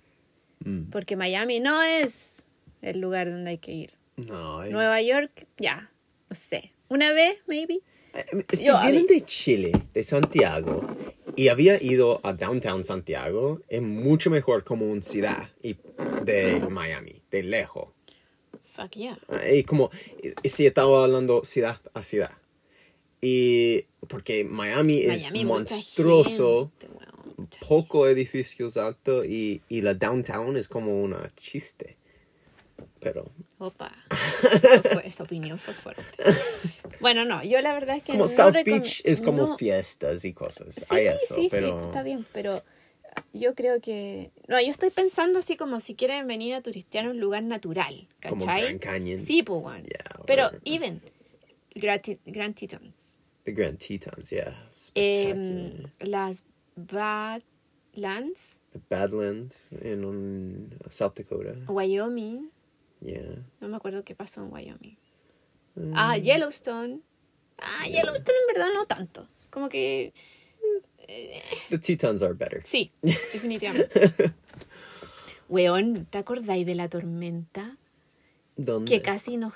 Speaker 1: mm.
Speaker 2: Porque Miami no es el lugar donde hay que ir.
Speaker 1: No, es-
Speaker 2: Nueva York, ya, no sé. Una vez, maybe.
Speaker 1: Eh, Si
Speaker 2: Yo,
Speaker 1: vienen de Chile, de Santiago, y había ido a Downtown Santiago, es mucho mejor como una ciudad y de Miami, de lejos.
Speaker 2: Fuck yeah.
Speaker 1: Ah, Y como, y si estaba hablando ciudad a ciudad. Y porque Miami,
Speaker 2: Miami,
Speaker 1: es monstruoso,
Speaker 2: gente,
Speaker 1: poco edificios altos y, y la downtown es como una chiste. Pero
Speaker 2: Opa, esa opinión fue fuerte. Bueno, no, yo la verdad es que
Speaker 1: como
Speaker 2: no
Speaker 1: South Beach es como
Speaker 2: no-
Speaker 1: fiestas y cosas.
Speaker 2: Sí,
Speaker 1: Hay eso,
Speaker 2: sí,
Speaker 1: pero
Speaker 2: sí, está bien, pero Yo creo que... No, yo estoy pensando así como si quieren venir a turistear a un lugar natural,
Speaker 1: Como
Speaker 2: ¿cachai?
Speaker 1: Grand Canyon.
Speaker 2: Sí, pues, bueno.
Speaker 1: Yeah,
Speaker 2: Pero, even, Grand, Grand Tetons.
Speaker 1: The Grand Tetons, yeah.
Speaker 2: Em, las Badlands,
Speaker 1: the Badlands in um, South Dakota.
Speaker 2: Wyoming.
Speaker 1: Yeah.
Speaker 2: No me acuerdo qué pasó en Wyoming.
Speaker 1: Mm.
Speaker 2: Ah, Yellowstone. Ah, Yellowstone en verdad no tanto. Como que...
Speaker 1: The Tetons are better.
Speaker 2: Sí, definitivamente. Weón, ¿te acordáis de la tormenta?
Speaker 1: ¿Dónde?
Speaker 2: que casi nos,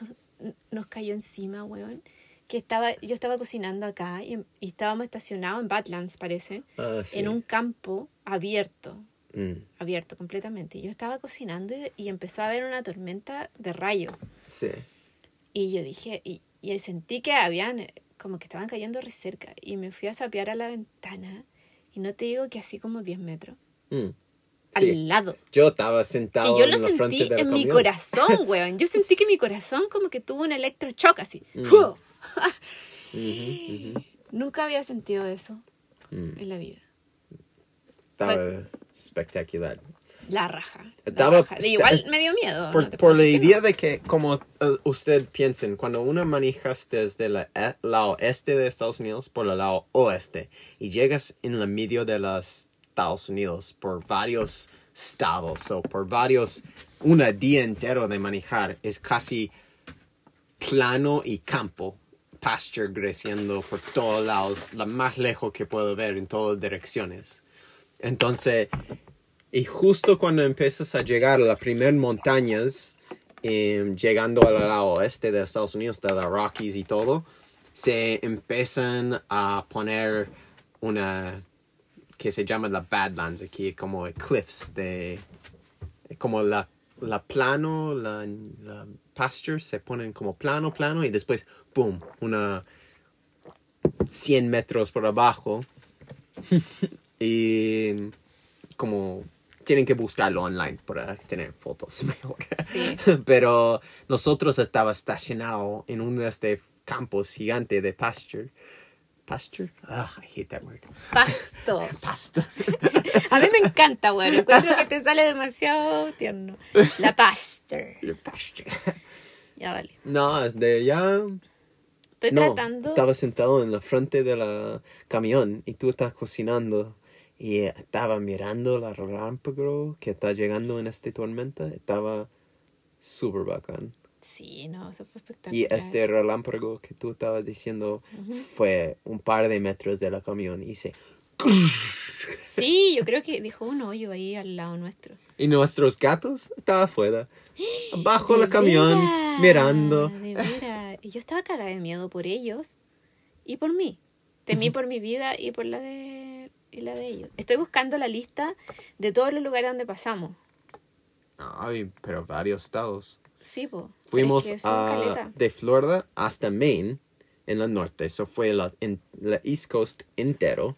Speaker 2: nos cayó encima, weón. Que estaba, yo estaba cocinando acá y, y estábamos estacionados en Badlands, parece,
Speaker 1: Ah, sí.
Speaker 2: en un campo abierto,
Speaker 1: Mm,
Speaker 2: abierto completamente. Y yo estaba cocinando y, y empezó a haber una tormenta de rayo.
Speaker 1: sí.
Speaker 2: Y yo dije, y, y sentí que habían, eh, como que estaban cayendo re cerca. Y me fui a sapear a la ventana y no te digo que así como 10 metros,
Speaker 1: Mm.
Speaker 2: al
Speaker 1: Sí.
Speaker 2: lado.
Speaker 1: Yo estaba
Speaker 2: Que
Speaker 1: sentado
Speaker 2: yo lo
Speaker 1: en
Speaker 2: sentí en mi corazón, weón. Yo sentí que mi corazón como que tuvo un electrochoc así.
Speaker 1: Mm.
Speaker 2: Nunca había sentido eso
Speaker 1: Mm.
Speaker 2: en la vida.
Speaker 1: Estaba espectacular.
Speaker 2: La raja. la
Speaker 1: Estaba-
Speaker 2: raja. De igual me dio miedo.
Speaker 1: Por,
Speaker 2: no
Speaker 1: la idea de que, como uh, usted piensen, cuando uno manejas desde el e- lado este de Estados Unidos por el lado oeste y llegas en el medio de los Estados Unidos por varios estados o por varios, un día entero de manejar, es casi plano y campo, pasture creciendo por todos lados, lo más lejos que puedo ver en todas direcciones. Entonces, y justo cuando empiezas a llegar a las primeras montañas, em, llegando al lado oeste de Estados Unidos, de las Rockies y todo, se empiezan a poner una que se llama la Badlands aquí, como cliffs de como la, la plano, la, la pasture se ponen como plano, plano y después, boom, una 100 metros por abajo y como tienen que buscarlo online para tener fotos mejor.
Speaker 2: Sí.
Speaker 1: Pero nosotros estaba estacionado en uno de este campos gigante de pasture. Pasture? Ah, I hate that word.
Speaker 2: Pasto.
Speaker 1: Pasto.
Speaker 2: A mí me encanta, weón. Encuentro que te sale demasiado tierno. La pasture.
Speaker 1: pasture.
Speaker 2: Ya vale.
Speaker 1: No, de ya.
Speaker 2: Estoy
Speaker 1: no,
Speaker 2: tratando.
Speaker 1: estaba sentado en la frente del camión y tú estás cocinando y estaba mirando la relámpago que está llegando en esta tormenta. Estaba súper bacán.
Speaker 2: Sí, no, eso fue espectacular.
Speaker 1: Y este relámpago que tú estabas diciendo fue un par de metros de la camión y se...
Speaker 2: Sí, yo creo que dejó un hoyo ahí al lado nuestro.
Speaker 1: Y nuestros gatos estaban afuera, bajo el camión,
Speaker 2: veras,
Speaker 1: mirando.
Speaker 2: De veras. Y yo estaba cagada de miedo por ellos y por mí. Temí por mi vida y por la de y la de ellos. Estoy buscando la lista de todos los lugares donde pasamos.
Speaker 1: Ay, pero varios estados.
Speaker 2: Sí, po.
Speaker 1: Fuimos
Speaker 2: Es que son
Speaker 1: a-
Speaker 2: caleta.
Speaker 1: de Florida hasta Maine, en la norte. Eso fue la, en, la East Coast entero.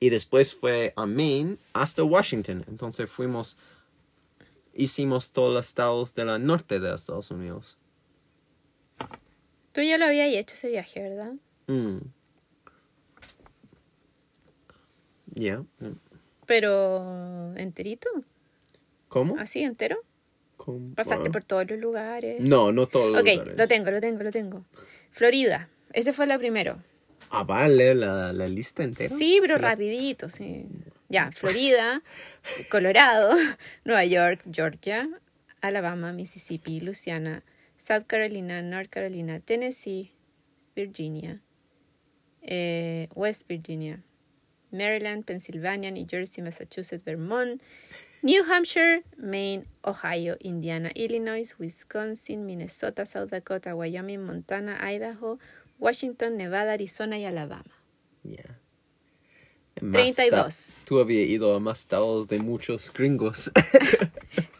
Speaker 1: Y después fue a Maine hasta Washington. Entonces fuimos, hicimos todos los estados de la norte de Estados Unidos.
Speaker 2: Tú ya lo habías hecho ese viaje, ¿verdad?
Speaker 1: Mm. Yeah. mm.
Speaker 2: Pero enterito,
Speaker 1: ¿Cómo?
Speaker 2: así entero.
Speaker 1: ¿Cómo?
Speaker 2: Pasaste por todos los lugares.
Speaker 1: No, no todos los
Speaker 2: ok,
Speaker 1: lugares.
Speaker 2: lo tengo, lo tengo, lo tengo. Florida, ese fue la primero.
Speaker 1: Ah, vale, la, la lista entera.
Speaker 2: Sí, pero
Speaker 1: La-
Speaker 2: rapidito, sí. Ya, Florida, Colorado, Nueva York, Georgia, Alabama, Mississippi, Louisiana, South Carolina, North Carolina, Tennessee, Virginia, eh, West Virginia, Maryland, Pennsylvania, New Jersey, Massachusetts, Vermont, New Hampshire, Maine, Ohio, Indiana, Illinois, Wisconsin, Minnesota, South Dakota, Wyoming, Montana, Idaho, Washington, Nevada, Arizona y Alabama.
Speaker 1: Yeah. Más
Speaker 2: 32.
Speaker 1: sta- Tú habías ido a más estados de muchos gringos.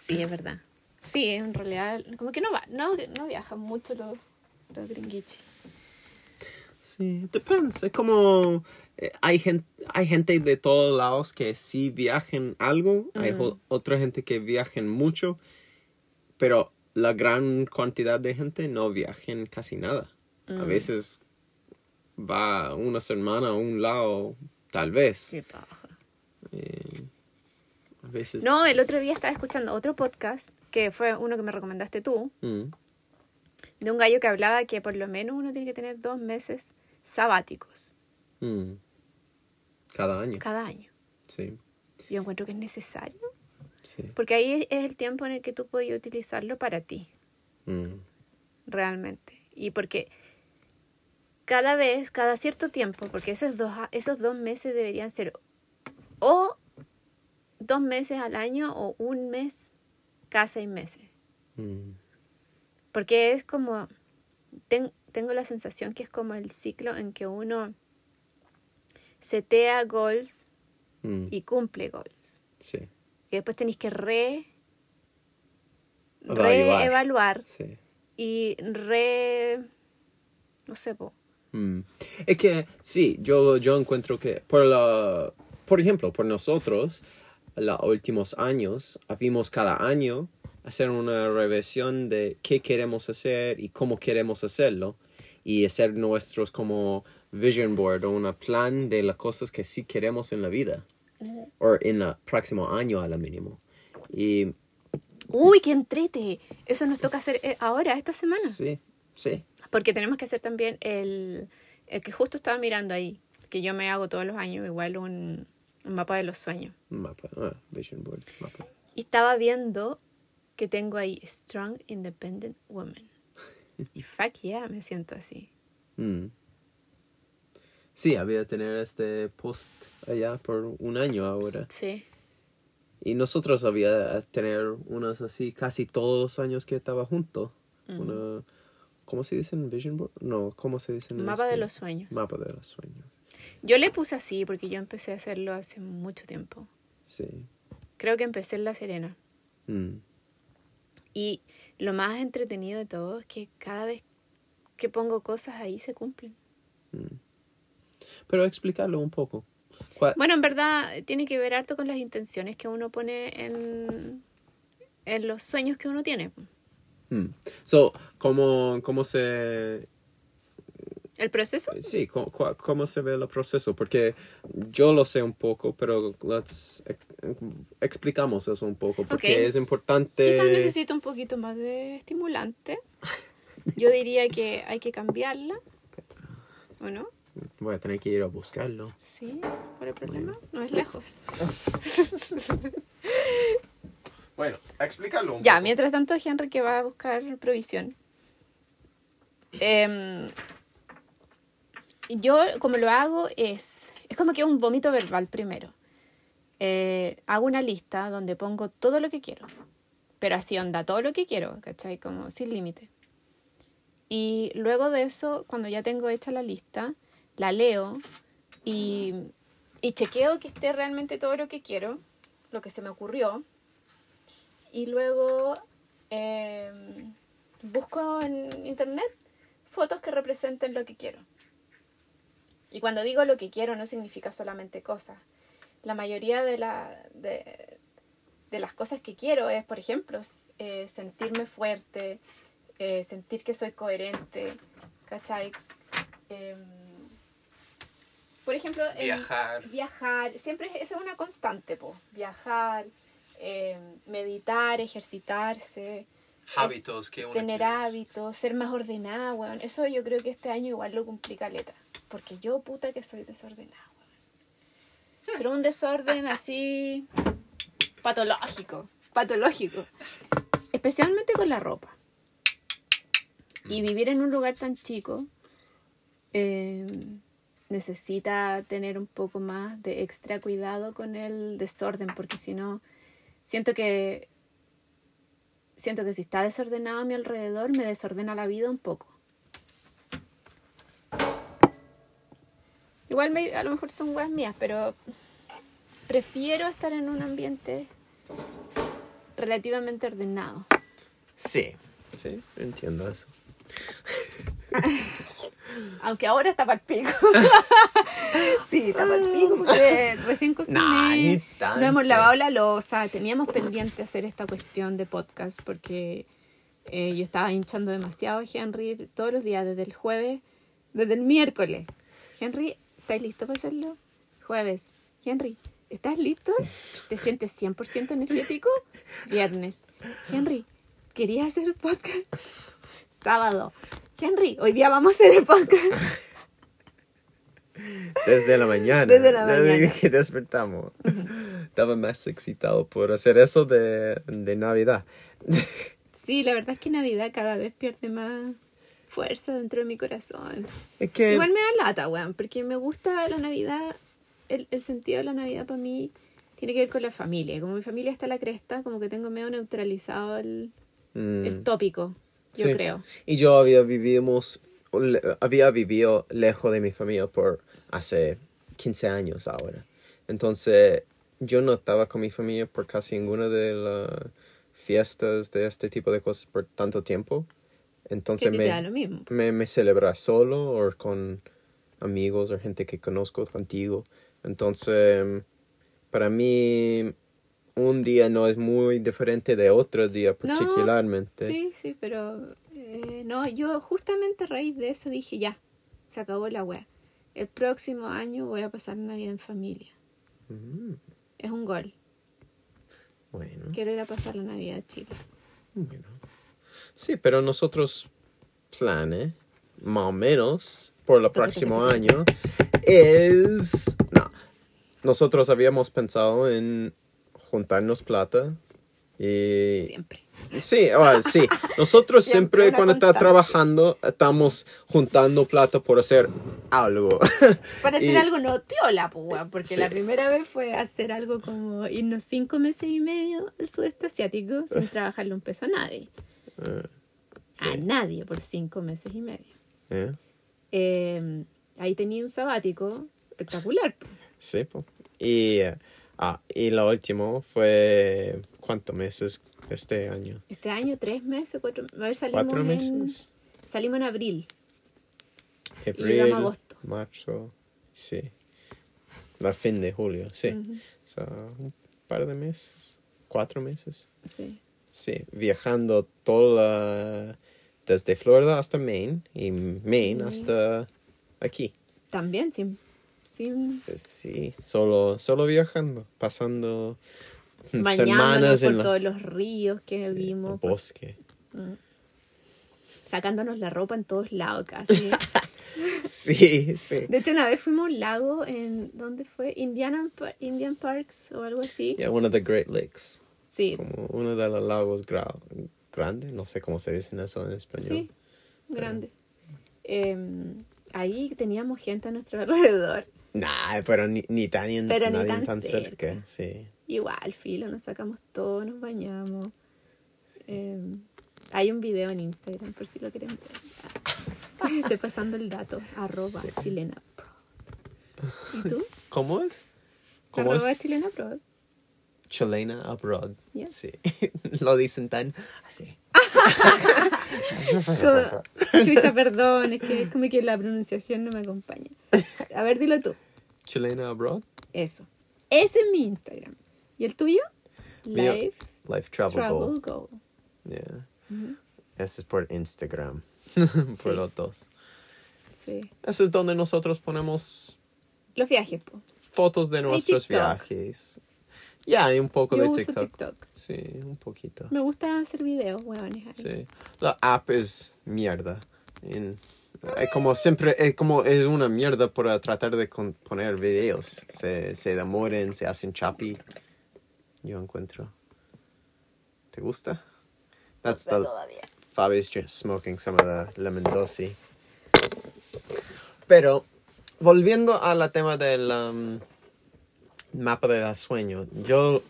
Speaker 2: Sí, es verdad. Sí, en realidad, como que no va, no, no viajan mucho los, los
Speaker 1: sí, depende. Es como eh, hay gente, hay gente de todos lados que sí viajan algo, hay otra gente que viajan mucho, pero la gran cantidad de gente no viajan casi nada. A
Speaker 2: Mm.
Speaker 1: veces va una semana a un lado, tal vez.
Speaker 2: Qué paja.
Speaker 1: Eh, veces.
Speaker 2: No, el otro día estaba escuchando otro podcast, que fue uno que me recomendaste tú,
Speaker 1: Mm,
Speaker 2: de un gallo que hablaba que por lo menos uno tiene que tener dos meses sabáticos
Speaker 1: mm. Cada año.
Speaker 2: cada año.
Speaker 1: Sí,
Speaker 2: Yo encuentro que es necesario,
Speaker 1: sí.
Speaker 2: porque ahí es el tiempo en el que tú puedes utilizarlo para ti,
Speaker 1: Mm,
Speaker 2: realmente. Y porque cada vez, cada cierto tiempo, porque esos dos, esos dos meses deberían ser o dos meses al año o un mes cada seis meses.
Speaker 1: mm,
Speaker 2: Porque es como, ten- tengo la sensación que es como el ciclo en que uno setea goals
Speaker 1: mm,
Speaker 2: y cumple goals.
Speaker 1: Sí,
Speaker 2: Y después tenéis que re
Speaker 1: Evaluar.
Speaker 2: reevaluar
Speaker 1: sí.
Speaker 2: y re no sé po.
Speaker 1: Mm. Es que sí, yo, yo encuentro que por la, por ejemplo, por nosotros, los últimos años, habíamos cada año hacer una revisión de qué queremos hacer y cómo queremos hacerlo y hacer nuestros como vision board o un plan de las cosas que sí queremos en la vida o en el próximo año a lo mínimo. Y
Speaker 2: Uy, qué entrete. Eso nos toca hacer eh, ahora, esta semana.
Speaker 1: sí, sí.
Speaker 2: Porque tenemos que hacer también el, el que justo estaba mirando ahí, que yo me hago todos los años, igual un, un mapa de los sueños.
Speaker 1: Mapa, ah, vision board, mapa.
Speaker 2: Y estaba viendo que tengo ahí Strong Independent Woman. Y fuck yeah, me siento así.
Speaker 1: Mm. Sí, había que tener este post allá por un año ahora.
Speaker 2: Sí.
Speaker 1: Y nosotros había tener unos así casi todos los años que estaba junto. Una, ¿Cómo se dice en Vision Board? No, ¿cómo se dice en
Speaker 2: Mapa de los sueños.
Speaker 1: Mapa de los sueños.
Speaker 2: Yo le puse así porque yo empecé a hacerlo hace mucho tiempo.
Speaker 1: Sí.
Speaker 2: Creo que empecé en La Serena.
Speaker 1: Mm.
Speaker 2: Y lo más entretenido de todo es que cada vez que pongo cosas ahí se cumplen.
Speaker 1: Mm. Pero explicarlo un poco. ¿Cuál-
Speaker 2: Bueno, en verdad tiene que ver harto con las intenciones que uno pone en, en los sueños que uno tiene.
Speaker 1: Mm. So, ¿cómo, ¿cómo se
Speaker 2: El proceso.
Speaker 1: Sí, ¿cómo, cómo se ve el proceso? Porque yo lo sé un poco, pero let's, ex- explicamos eso un poco, porque
Speaker 2: Ok.
Speaker 1: es importante...
Speaker 2: Quizás necesito un poquito más de estimulante. Yo diría que hay que cambiarla. ¿O no?
Speaker 1: Voy a tener que ir a buscarlo.
Speaker 2: Sí, ¿cuál es el problema? No es lejos.
Speaker 1: Bueno, explícalo un
Speaker 2: Ya, mientras tanto, Henry que va a buscar provisión. Em, yo, como lo hago, es. Es como que un vómito verbal primero. Eh, hago una lista donde pongo todo lo que quiero. Pero así onda, todo lo que quiero, ¿cachai? Como sin límite. Y luego de eso, cuando ya tengo hecha la lista, la leo y, y chequeo que esté realmente todo lo que quiero, lo que se me ocurrió. Y luego eh, busco en internet fotos que representen lo que quiero. Y cuando digo lo que quiero no significa solamente cosas. La mayoría de, la, de, de las cosas que quiero es, por ejemplo, eh, sentirme fuerte, eh, sentir que soy coherente, ¿cachai? Em, por ejemplo,
Speaker 1: Viajar.
Speaker 2: viajar, siempre es- esa es una constante, po. viajar, eh, meditar, ejercitarse,
Speaker 1: Hábitos que uno
Speaker 2: tener
Speaker 1: quiere.
Speaker 2: hábitos, ser más ordenada, weón. Eso yo creo que este año igual lo cumplí caleta, porque yo puta que soy desordenada, weón. Pero un desorden así patológico, patológico, especialmente con la ropa. Y vivir en un lugar tan chico eh, necesita tener un poco más de extra cuidado con el desorden, porque si no, siento que siento que si está desordenado a mi alrededor, me desordena la vida un poco. Igual me- a lo mejor son weas mías, pero prefiero estar en un ambiente relativamente ordenado.
Speaker 1: Sí, sí, entiendo eso.
Speaker 2: Aunque ahora está para el pico. sí, está para el pico porque recién cociné.
Speaker 1: Nah, ni tanto.
Speaker 2: no hemos lavado la losa. Teníamos pendiente hacer esta cuestión de podcast porque eh, yo estaba hinchando demasiado a Henry todos los días, desde el jueves, desde el miércoles. Henry, ¿estás listo para hacerlo? Jueves. Henry, ¿Estás listo? ¿Te sientes 100% energético? Viernes. Henry, ¿querías hacer el podcast? Sábado. Henry, hoy día vamos a hacer el podcast.
Speaker 1: Desde la mañana.
Speaker 2: Desde la mañana.
Speaker 1: que despertamos. Estaba más excitado por hacer eso de, de Navidad.
Speaker 2: Sí, la verdad es que Navidad cada vez pierde más fuerza dentro de mi corazón.
Speaker 1: Es que...
Speaker 2: Igual me da lata, weón, porque me gusta la Navidad, el, el sentido de la Navidad para mí tiene que ver con la familia. Como mi familia está a la cresta, como que tengo medio neutralizado el,
Speaker 1: Mm,
Speaker 2: el tópico, yo
Speaker 1: sí.
Speaker 2: creo.
Speaker 1: Y yo había vivimos, había vivido lejos de mi familia por hace 15 años ahora. Entonces, yo no estaba con mi familia por casi ninguna de las fiestas de este tipo de cosas por tanto tiempo. Entonces me,
Speaker 2: da lo mismo.
Speaker 1: me, me celebrar solo o con amigos o gente que conozco contigo. Entonces, para mí, un día no es muy diferente de otro día
Speaker 2: No,
Speaker 1: particularmente.
Speaker 2: Sí, sí, pero eh, no, yo justamente a raíz de eso dije, ya, se acabó la wea. El próximo año voy a pasar Navidad en familia.
Speaker 1: Mm,
Speaker 2: Es un gol.
Speaker 1: bueno,
Speaker 2: Quiero ir a pasar la Navidad a Chile.
Speaker 1: bueno. Sí, pero nosotros planes, más o menos, por el próximo año, es... No, nosotros habíamos pensado en juntarnos plata y...
Speaker 2: Siempre.
Speaker 1: Sí, ah, sí. Nosotros
Speaker 2: Siempre
Speaker 1: siempre, cuando está trabajando estamos juntando plata por hacer algo.
Speaker 2: Para hacer
Speaker 1: Y-
Speaker 2: algo no piola, pues, weón, porque
Speaker 1: Sí.
Speaker 2: la primera vez fue hacer algo como irnos cinco meses y medio al sudeste asiático sin trabajarle un peso a nadie.
Speaker 1: Eh,
Speaker 2: A
Speaker 1: sí.
Speaker 2: nadie por cinco meses y medio.
Speaker 1: ¿Eh?
Speaker 2: Eh, ahí tenía un sabático espectacular.
Speaker 1: Sí, po. Y, ah, y lo último fue... ¿Cuántos meses este año?
Speaker 2: Este año, tres meses, cuatro A ver, salimos
Speaker 1: ¿Cuatro
Speaker 2: en,
Speaker 1: meses?
Speaker 2: salimos en abril.
Speaker 1: Abril,
Speaker 2: a agosto.
Speaker 1: marzo, sí. Al fin de julio, sí.
Speaker 2: Ujú.
Speaker 1: So, un par de meses, cuatro meses.
Speaker 2: Sí.
Speaker 1: Sí, viajando toda desde Florida hasta Maine y Maine
Speaker 2: Sí.
Speaker 1: hasta aquí.
Speaker 2: También, sin, sin
Speaker 1: Pues sí, solo, solo viajando, pasando
Speaker 2: bañándonos
Speaker 1: semanas
Speaker 2: por
Speaker 1: en la,
Speaker 2: todos los ríos que
Speaker 1: sí,
Speaker 2: vimos, por-
Speaker 1: bosque.
Speaker 2: mm. sacándonos la ropa en todos lados casi.
Speaker 1: Sí, sí.
Speaker 2: De hecho, una vez fuimos a un lago en, ¿dónde fue? Indiana, Indian Parks o algo así.
Speaker 1: Yeah, one of the Great Lakes.
Speaker 2: Sí,
Speaker 1: Como uno de los lagos gra- grandes, no sé cómo se dice eso en español.
Speaker 2: sí, grande. Em, ahí teníamos gente a nuestro alrededor.
Speaker 1: Nah, pero ni, ni tan,
Speaker 2: ni tan
Speaker 1: tan cerca.
Speaker 2: cerca.
Speaker 1: Sí.
Speaker 2: Igual, filo, nos sacamos todo, nos bañamos. Em, hay un video en Instagram por si lo quieren ver. Estoy pasando el dato. Arroba
Speaker 1: Sí.
Speaker 2: chilena pro. ¿Y tú?
Speaker 1: ¿Cómo es? ¿Cómo
Speaker 2: arroba
Speaker 1: es?
Speaker 2: chilena pro.
Speaker 1: Chilena abroad.
Speaker 2: Yes.
Speaker 1: Sí. Lo dicen tan así.
Speaker 2: Como- chucha, perdón, es que como que la pronunciación no me acompaña. A ver, dilo tú.
Speaker 1: Chilena abroad.
Speaker 2: Eso. Ese es mi Instagram. ¿Y el tuyo?
Speaker 1: Mío,
Speaker 2: Life
Speaker 1: Life travel,
Speaker 2: Travel
Speaker 1: goal.
Speaker 2: Goal.
Speaker 1: Yeah.
Speaker 2: Ujú.
Speaker 1: Ese es por Instagram. por
Speaker 2: Sí.
Speaker 1: los dos.
Speaker 2: Sí.
Speaker 1: Ese es donde nosotros ponemos
Speaker 2: Los viajes, po.
Speaker 1: fotos de nuestros viajes. Ya, hay un poco
Speaker 2: Yo
Speaker 1: de
Speaker 2: uso
Speaker 1: TikTok.
Speaker 2: TikTok.
Speaker 1: Sí, un poquito.
Speaker 2: Me gusta hacer videos, huevones.
Speaker 1: Sí. La app es mierda. En- eh, como siempre, eh, como es una mierda para tratar de con- poner videos. Se, se demoran, se hacen choppy. Yo encuentro. ¿Te gusta? That's the
Speaker 2: Todavía.
Speaker 1: Fabi's just smoking some of the lemon dosi. Pero, volviendo al tema del um, mapa de la sueño, yo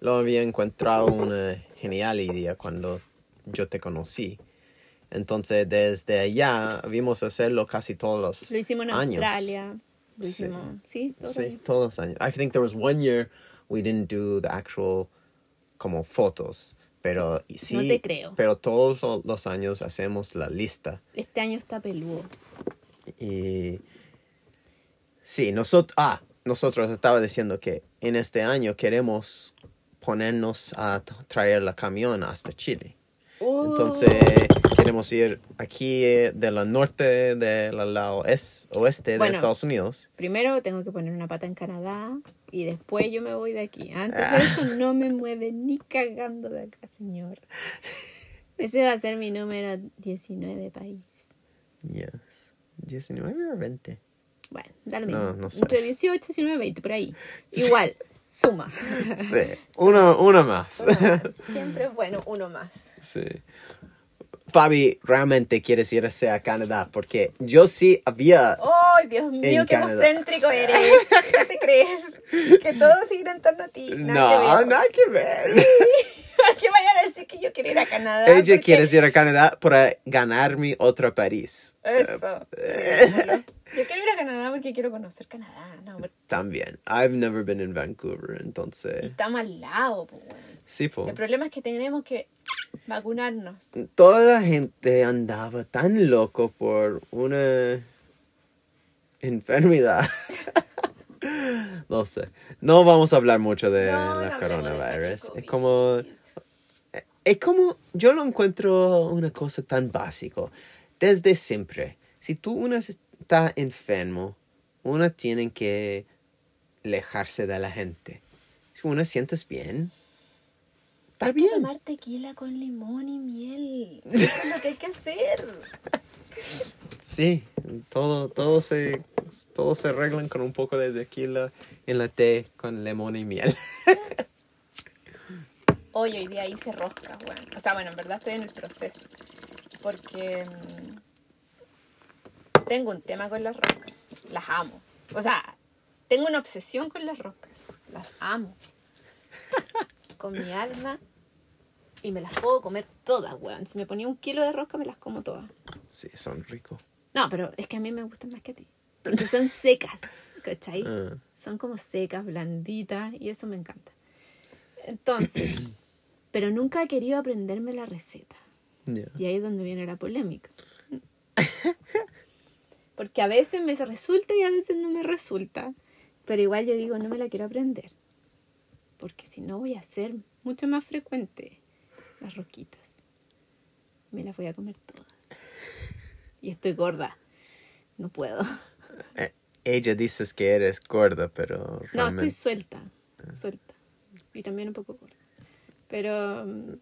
Speaker 1: lo había encontrado una genial idea cuando yo te conocí. Entonces, desde allá vimos hacerlo casi todos los
Speaker 2: Lo hicimos en
Speaker 1: años.
Speaker 2: Australia. Lo
Speaker 1: Sí.
Speaker 2: hicimos. Sí, todo
Speaker 1: Sí, todos los años. I think there was one year we didn't do the actual como fotos, pero sí.
Speaker 2: No te creo.
Speaker 1: Pero todos lo- los años hacemos la lista
Speaker 2: Este año está peludo.
Speaker 1: y sí, nosotros ah, nosotros estaba diciendo que en este año queremos ponernos a traer la camión hasta Chile.
Speaker 2: Oh.
Speaker 1: Entonces queremos ir aquí eh, de la norte del lado es, oeste de
Speaker 2: Bueno.
Speaker 1: Estados Unidos.
Speaker 2: Primero tengo que poner una pata en Canadá y después yo me voy de aquí. Antes
Speaker 1: Ah.
Speaker 2: de eso no me mueve ni cagando de acá, señor. Ese va a ser mi número 19 país.
Speaker 1: Yes. 19 o 20.
Speaker 2: Bueno, da lo
Speaker 1: No, no sé.
Speaker 2: Entre 18, 19, 20, por ahí. Igual, suma.
Speaker 1: Sí. Uno, uno más.
Speaker 2: Uno más. Siempre es bueno uno más.
Speaker 1: Sí. Fabi, realmente quieres irse a Canadá porque yo sí había...
Speaker 2: ¡Ay, Dios mío, qué
Speaker 1: Canadá.
Speaker 2: egocéntrico eres! ¿Qué te crees? Que todo sigue en torno a ti. Nada
Speaker 1: no, nada que ver.
Speaker 2: que ver. ¿Qué vaya a decir que yo quiero ir a Canadá?
Speaker 1: Ella
Speaker 2: Porque-
Speaker 1: quiere ir a Canadá para ganar mi otro París.
Speaker 2: Eso. Yo quiero ir a Canadá porque quiero conocer Canadá. No, pero
Speaker 1: También. I've never been in Vancouver, entonces...
Speaker 2: está más al lado, pues.
Speaker 1: Sí, po.
Speaker 2: El problema es que tenemos que vacunarnos.
Speaker 1: Toda la gente andaba tan loco por una enfermedad. no sé. No vamos a hablar mucho de
Speaker 2: No,
Speaker 1: la
Speaker 2: no
Speaker 1: coronavirus. Es como... Es como... Yo lo encuentro una cosa tan básico. Desde siempre. Si tú uno está enfermo, uno tiene que alejarse de la gente. Si uno sientes bien, está
Speaker 2: Hay que
Speaker 1: bien.
Speaker 2: tomar tequila con limón y miel. Eso es lo que hay que hacer.
Speaker 1: Sí, todo, todo se, todo se arreglan con un poco de tequila en la té con limón y miel.
Speaker 2: Hoy, hoy día hice rosca, bueno. O sea, bueno, en verdad estoy en el proceso. Porque mm, tengo un tema con las roscas. Las amo. O sea, tengo una obsesión con las roscas. Las amo. Con mi alma. Y me las puedo comer todas, weón. Si me ponía un kilo de rosca, me las como todas.
Speaker 1: Sí, son ricos.
Speaker 2: No, pero es que a mí me gustan más que a ti. Porque son secas, ¿cachai?
Speaker 1: Ah,
Speaker 2: Son como secas, blanditas, y eso me encanta. Entonces, pero nunca he querido aprenderme la receta. Y ahí es donde viene la polémica. Porque a veces me resulta y a veces no me resulta. Pero igual yo digo, no me la quiero aprender. Porque si no voy a hacer mucho más frecuente las roquitas. Me las voy a comer todas. Y estoy gorda. No puedo.
Speaker 1: Eh, Ella dices que eres gorda, pero
Speaker 2: No, estoy suelta. Suelta. Y también un poco gorda. Pero. mm,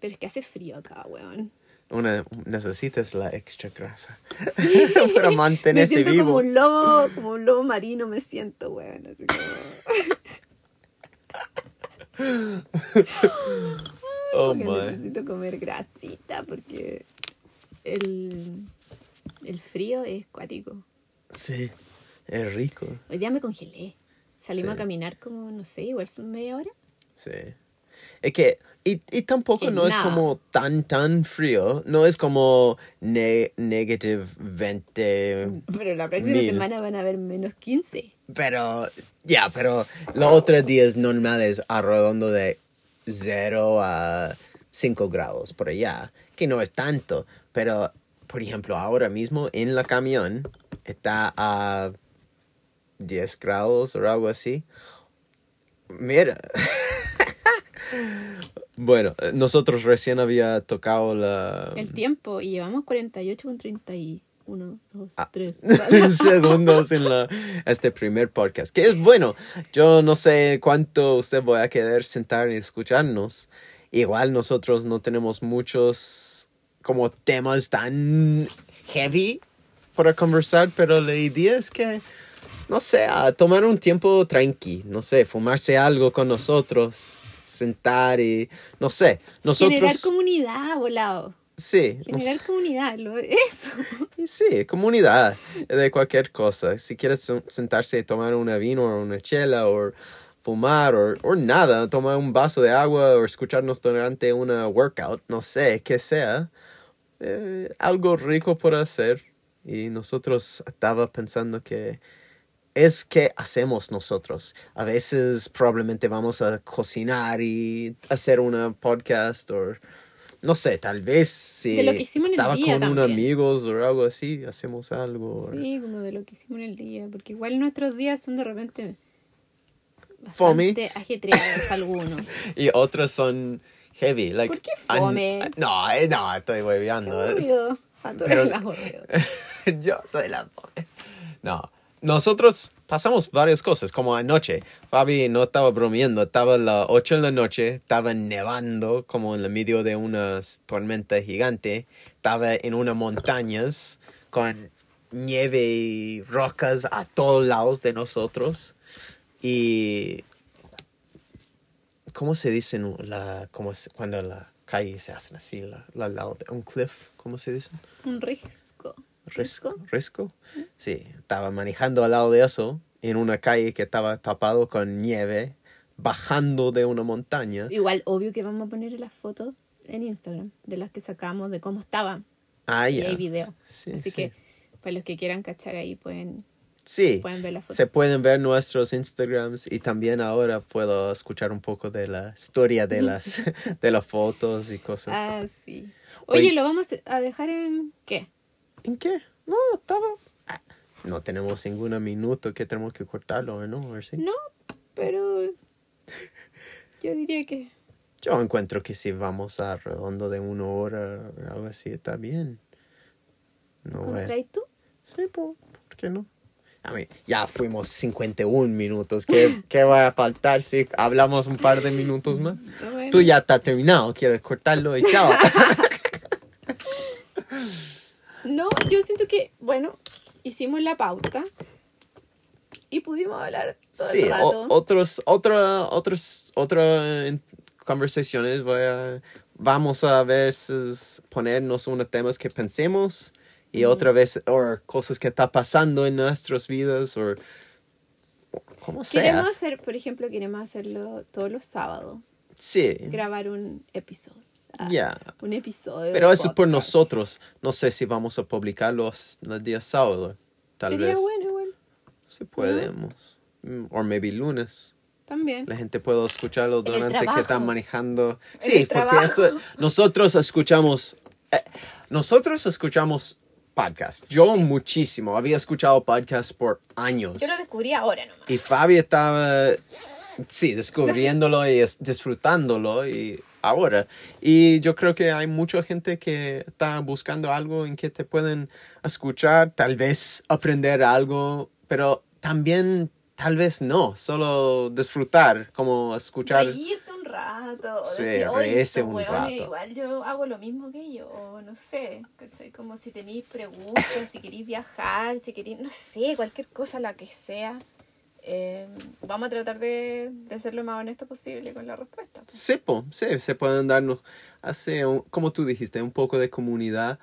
Speaker 2: Pero es que hace frío acá, weón.
Speaker 1: Una, necesitas la extra grasa para
Speaker 2: me
Speaker 1: mantenerse
Speaker 2: siento
Speaker 1: vivo.
Speaker 2: como un lobo, como un lobo marino me siento, weón. Así como,
Speaker 1: Oh my.
Speaker 2: necesito comer grasita porque el, el frío es cuático.
Speaker 1: Sí, es rico.
Speaker 2: Hoy día me congelé. Salimos
Speaker 1: Sí.
Speaker 2: a caminar como, no sé, igual son media hora.
Speaker 1: Sí. Es que, y, y tampoco
Speaker 2: Que
Speaker 1: no es
Speaker 2: nada.
Speaker 1: como tan, tan frío. No es como ne negative 20.
Speaker 2: Pero la próxima
Speaker 1: Mil.
Speaker 2: semana van a haber menos 15.
Speaker 1: Pero, ya, pero los otros días normales arredondo de 0 a 5 grados por allá, que no es tanto. Pero, por ejemplo, ahora mismo en la camión está a 10 grados o algo así. Mira. bueno, eh, nosotros recién había tocado la...
Speaker 2: El tiempo, y llevamos 48 con 31. 2,
Speaker 1: Ah.
Speaker 2: 3.
Speaker 1: segundos en la, este primer podcast. Que es bueno. Yo no sé cuánto usted va a querer sentar y escucharnos. Igual nosotros no tenemos muchos como temas tan heavy para conversar, pero la idea es que, no sé, a tomar un tiempo tranqui, no sé, fumarse algo con nosotros, sentar y, no sé, nosotros...
Speaker 2: Generar comunidad, volado.
Speaker 1: sí, no
Speaker 2: Generar
Speaker 1: sé.
Speaker 2: comunidad, lo, eso.
Speaker 1: Sí, comunidad de cualquier cosa. Si quieres sen- sentarse y tomar una vino o una chela o fumar o, o nada, tomar un vaso de agua o escucharnos durante una workout, no sé, que sea, eh, algo rico por hacer. Y nosotros estaba pensando que es que hacemos nosotros. A veces probablemente vamos a cocinar y hacer una podcast o no sé, tal vez si
Speaker 2: De lo que hicimos en el
Speaker 1: estaba
Speaker 2: día
Speaker 1: con unos amigos o algo así, hacemos algo.
Speaker 2: Sí, como de lo que hicimos en el día. Porque igual nuestros días son de repente
Speaker 1: Fome.
Speaker 2: ajetreados algunos.
Speaker 1: Y otros son heavy. Like,
Speaker 2: ¿Por qué
Speaker 1: an-
Speaker 2: fome?
Speaker 1: no, eh, no, estoy hueveando. Pero-. Yo soy la... No, nosotros pasamos varias cosas, como anoche. Fabi no estaba bromeando, estaba a las 8 de la noche, estaba nevando como en el medio de una tormenta gigante, estaba en unas montañas con nieve y rocas a todos lados de nosotros. Y... ¿Cómo se dice la, cómo se- cuando la calle se hacen así, la, la, de un cliff? ¿Cómo se dice?
Speaker 2: Un risco.
Speaker 1: Risco. Risco. Sí, estaba manejando al lado de eso, en una calle que estaba tapado con nieve, bajando de una montaña.
Speaker 2: Igual, obvio que vamos a poner las fotos en Instagram de las que sacamos de cómo estaban.
Speaker 1: Ah,
Speaker 2: Y
Speaker 1: ya.
Speaker 2: hay video.
Speaker 1: Sí,
Speaker 2: Así
Speaker 1: sí.
Speaker 2: que para los que quieran cachar ahí pueden,
Speaker 1: Sí,
Speaker 2: pueden ver las fotos.
Speaker 1: se pueden ver nuestros Instagrams y también ahora puedo escuchar un poco de la historia de las, de las fotos y cosas.
Speaker 2: Ah, sí. Oye,
Speaker 1: Oye.
Speaker 2: ¿lo vamos a dejar en qué?
Speaker 1: ¿En qué? No, estaba... ah, No tenemos ningún minuto que tenemos que cortarlo, ¿no? ¿O sí?
Speaker 2: No, pero yo diría que
Speaker 1: Yo encuentro que si vamos a redondo de una hora o algo así, está bien. No
Speaker 2: ¿Contraí tú?
Speaker 1: Sí, po, ¿por qué no? A mí, ya fuimos 51 minutos. ¿Qué, ¿Qué va a faltar si hablamos un par de minutos más?
Speaker 2: Bueno.
Speaker 1: Tú ya está terminado, quieres cortarlo y chao.
Speaker 2: No, yo siento que, bueno, hicimos la pauta y pudimos hablar todo
Speaker 1: sí,
Speaker 2: el
Speaker 1: o-
Speaker 2: rato.
Speaker 1: otros, otra, otros, otras conversaciones voy a, vamos a veces ponernos unos temas que pensemos y otra vez, o cosas que está pasando en nuestras vidas, o como sea.
Speaker 2: Queremos hacer, por ejemplo, queremos hacerlo todos los sábados,
Speaker 1: Sí,
Speaker 2: grabar un episodio. Ah,
Speaker 1: ya.
Speaker 2: Un episodio.
Speaker 1: Pero eso por
Speaker 2: podcast.
Speaker 1: nosotros. No sé si vamos a publicar los, los días sábados. Tal
Speaker 2: Sería
Speaker 1: vez.
Speaker 2: bueno, igual.
Speaker 1: Si podemos. O maybe lunes.
Speaker 2: También.
Speaker 1: La gente puede escucharlo
Speaker 2: el
Speaker 1: durante que están manejando. Sí,
Speaker 2: el
Speaker 1: porque eso, nosotros escuchamos. eh, nosotros escuchamos podcast. Yo muchísimo. Había escuchado podcast por años.
Speaker 2: Yo lo descubrí ahora nomás.
Speaker 1: Y Fabi estaba, sí, descubriéndolo y es- disfrutándolo y ahora. Y yo creo que hay mucha gente que está buscando algo en que te pueden escuchar, tal vez aprender algo, pero también tal vez no, solo disfrutar, como escuchar.
Speaker 2: Reírte un rato.
Speaker 1: Sí,
Speaker 2: decir, "Oye,
Speaker 1: reírse un
Speaker 2: hueones,
Speaker 1: rato".
Speaker 2: Igual yo hago lo mismo que ellos. O no sé. ¿cachai? Como si tenéis preguntas, si queréis viajar, si queréis, no sé, cualquier cosa, la que sea. Eh, vamos a tratar de, de ser lo más honesto posible con la respuesta.
Speaker 1: Sí, po, sí, se pueden darnos, un- como tú dijiste, un poco de comunidad.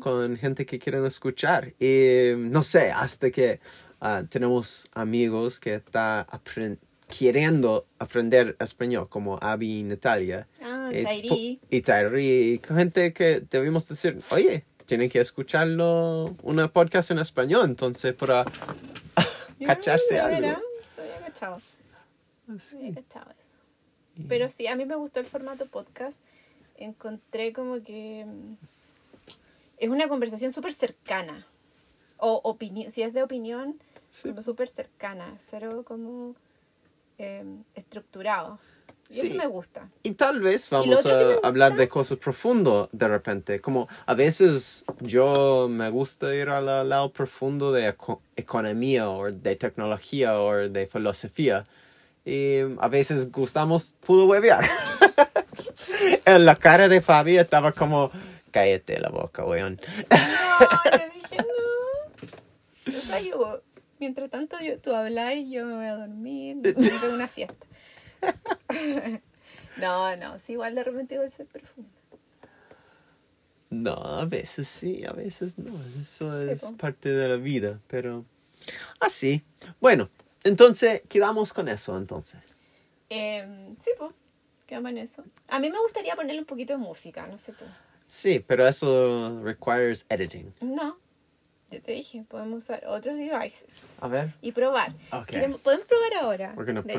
Speaker 1: Con gente que quieren escuchar. Y no sé, hasta que ah, tenemos amigos que están queriendo aprender español, como Abby y Natalia.
Speaker 2: Ah,
Speaker 1: Y
Speaker 2: Tairi.
Speaker 1: po- Y Tairi. gente que debemos decir, oye, tienen que escucharlo, una podcast en español, entonces para cacharse algo.
Speaker 2: no cachado. Había cachado eso. Pero sí, a mí me gustó el formato podcast. Encontré como que mm, es una conversación súper cercana. O opinión, si es de opinión,
Speaker 1: Sí.
Speaker 2: súper cercana, cero como eh, estructurado. Y
Speaker 1: Sí.
Speaker 2: eso me gusta.
Speaker 1: Y tal vez vamos a hablar de cosas profundas de repente. Como a veces yo me gusta ir al lado profundo de eco- economía o de tecnología o de filosofía. Y a veces gustamos puro huevear. en la cara de Fabi estaba como, cállate la boca, weón.
Speaker 2: No, yo dije no. O sea, yo, mientras tanto yo, tú hablas y yo me voy a dormir, me pego una siesta. No, no, sí, igual de repente igual ser profundo.
Speaker 1: No, a veces sí, a veces no. Eso es parte de la vida, pero así. Bueno, entonces quedamos con eso entonces.
Speaker 2: Eh, sí, pues, quedamos en eso. A mí me gustaría ponerle un poquito de música, no sé tú.
Speaker 1: Sí, pero eso requires editing.
Speaker 2: No, yo te dije, podemos usar otros devices
Speaker 1: A ver.
Speaker 2: y probar.
Speaker 1: Ok.
Speaker 2: Queremos- Podemos probar ahora.
Speaker 1: ¿Por qué no
Speaker 2: de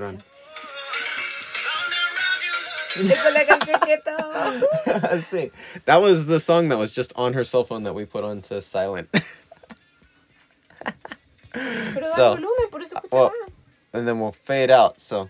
Speaker 1: sí. That was the song that was just on her cell phone that we put on to silent. So,
Speaker 2: volumen, por eso escucha
Speaker 1: well, and then we'll fade out. So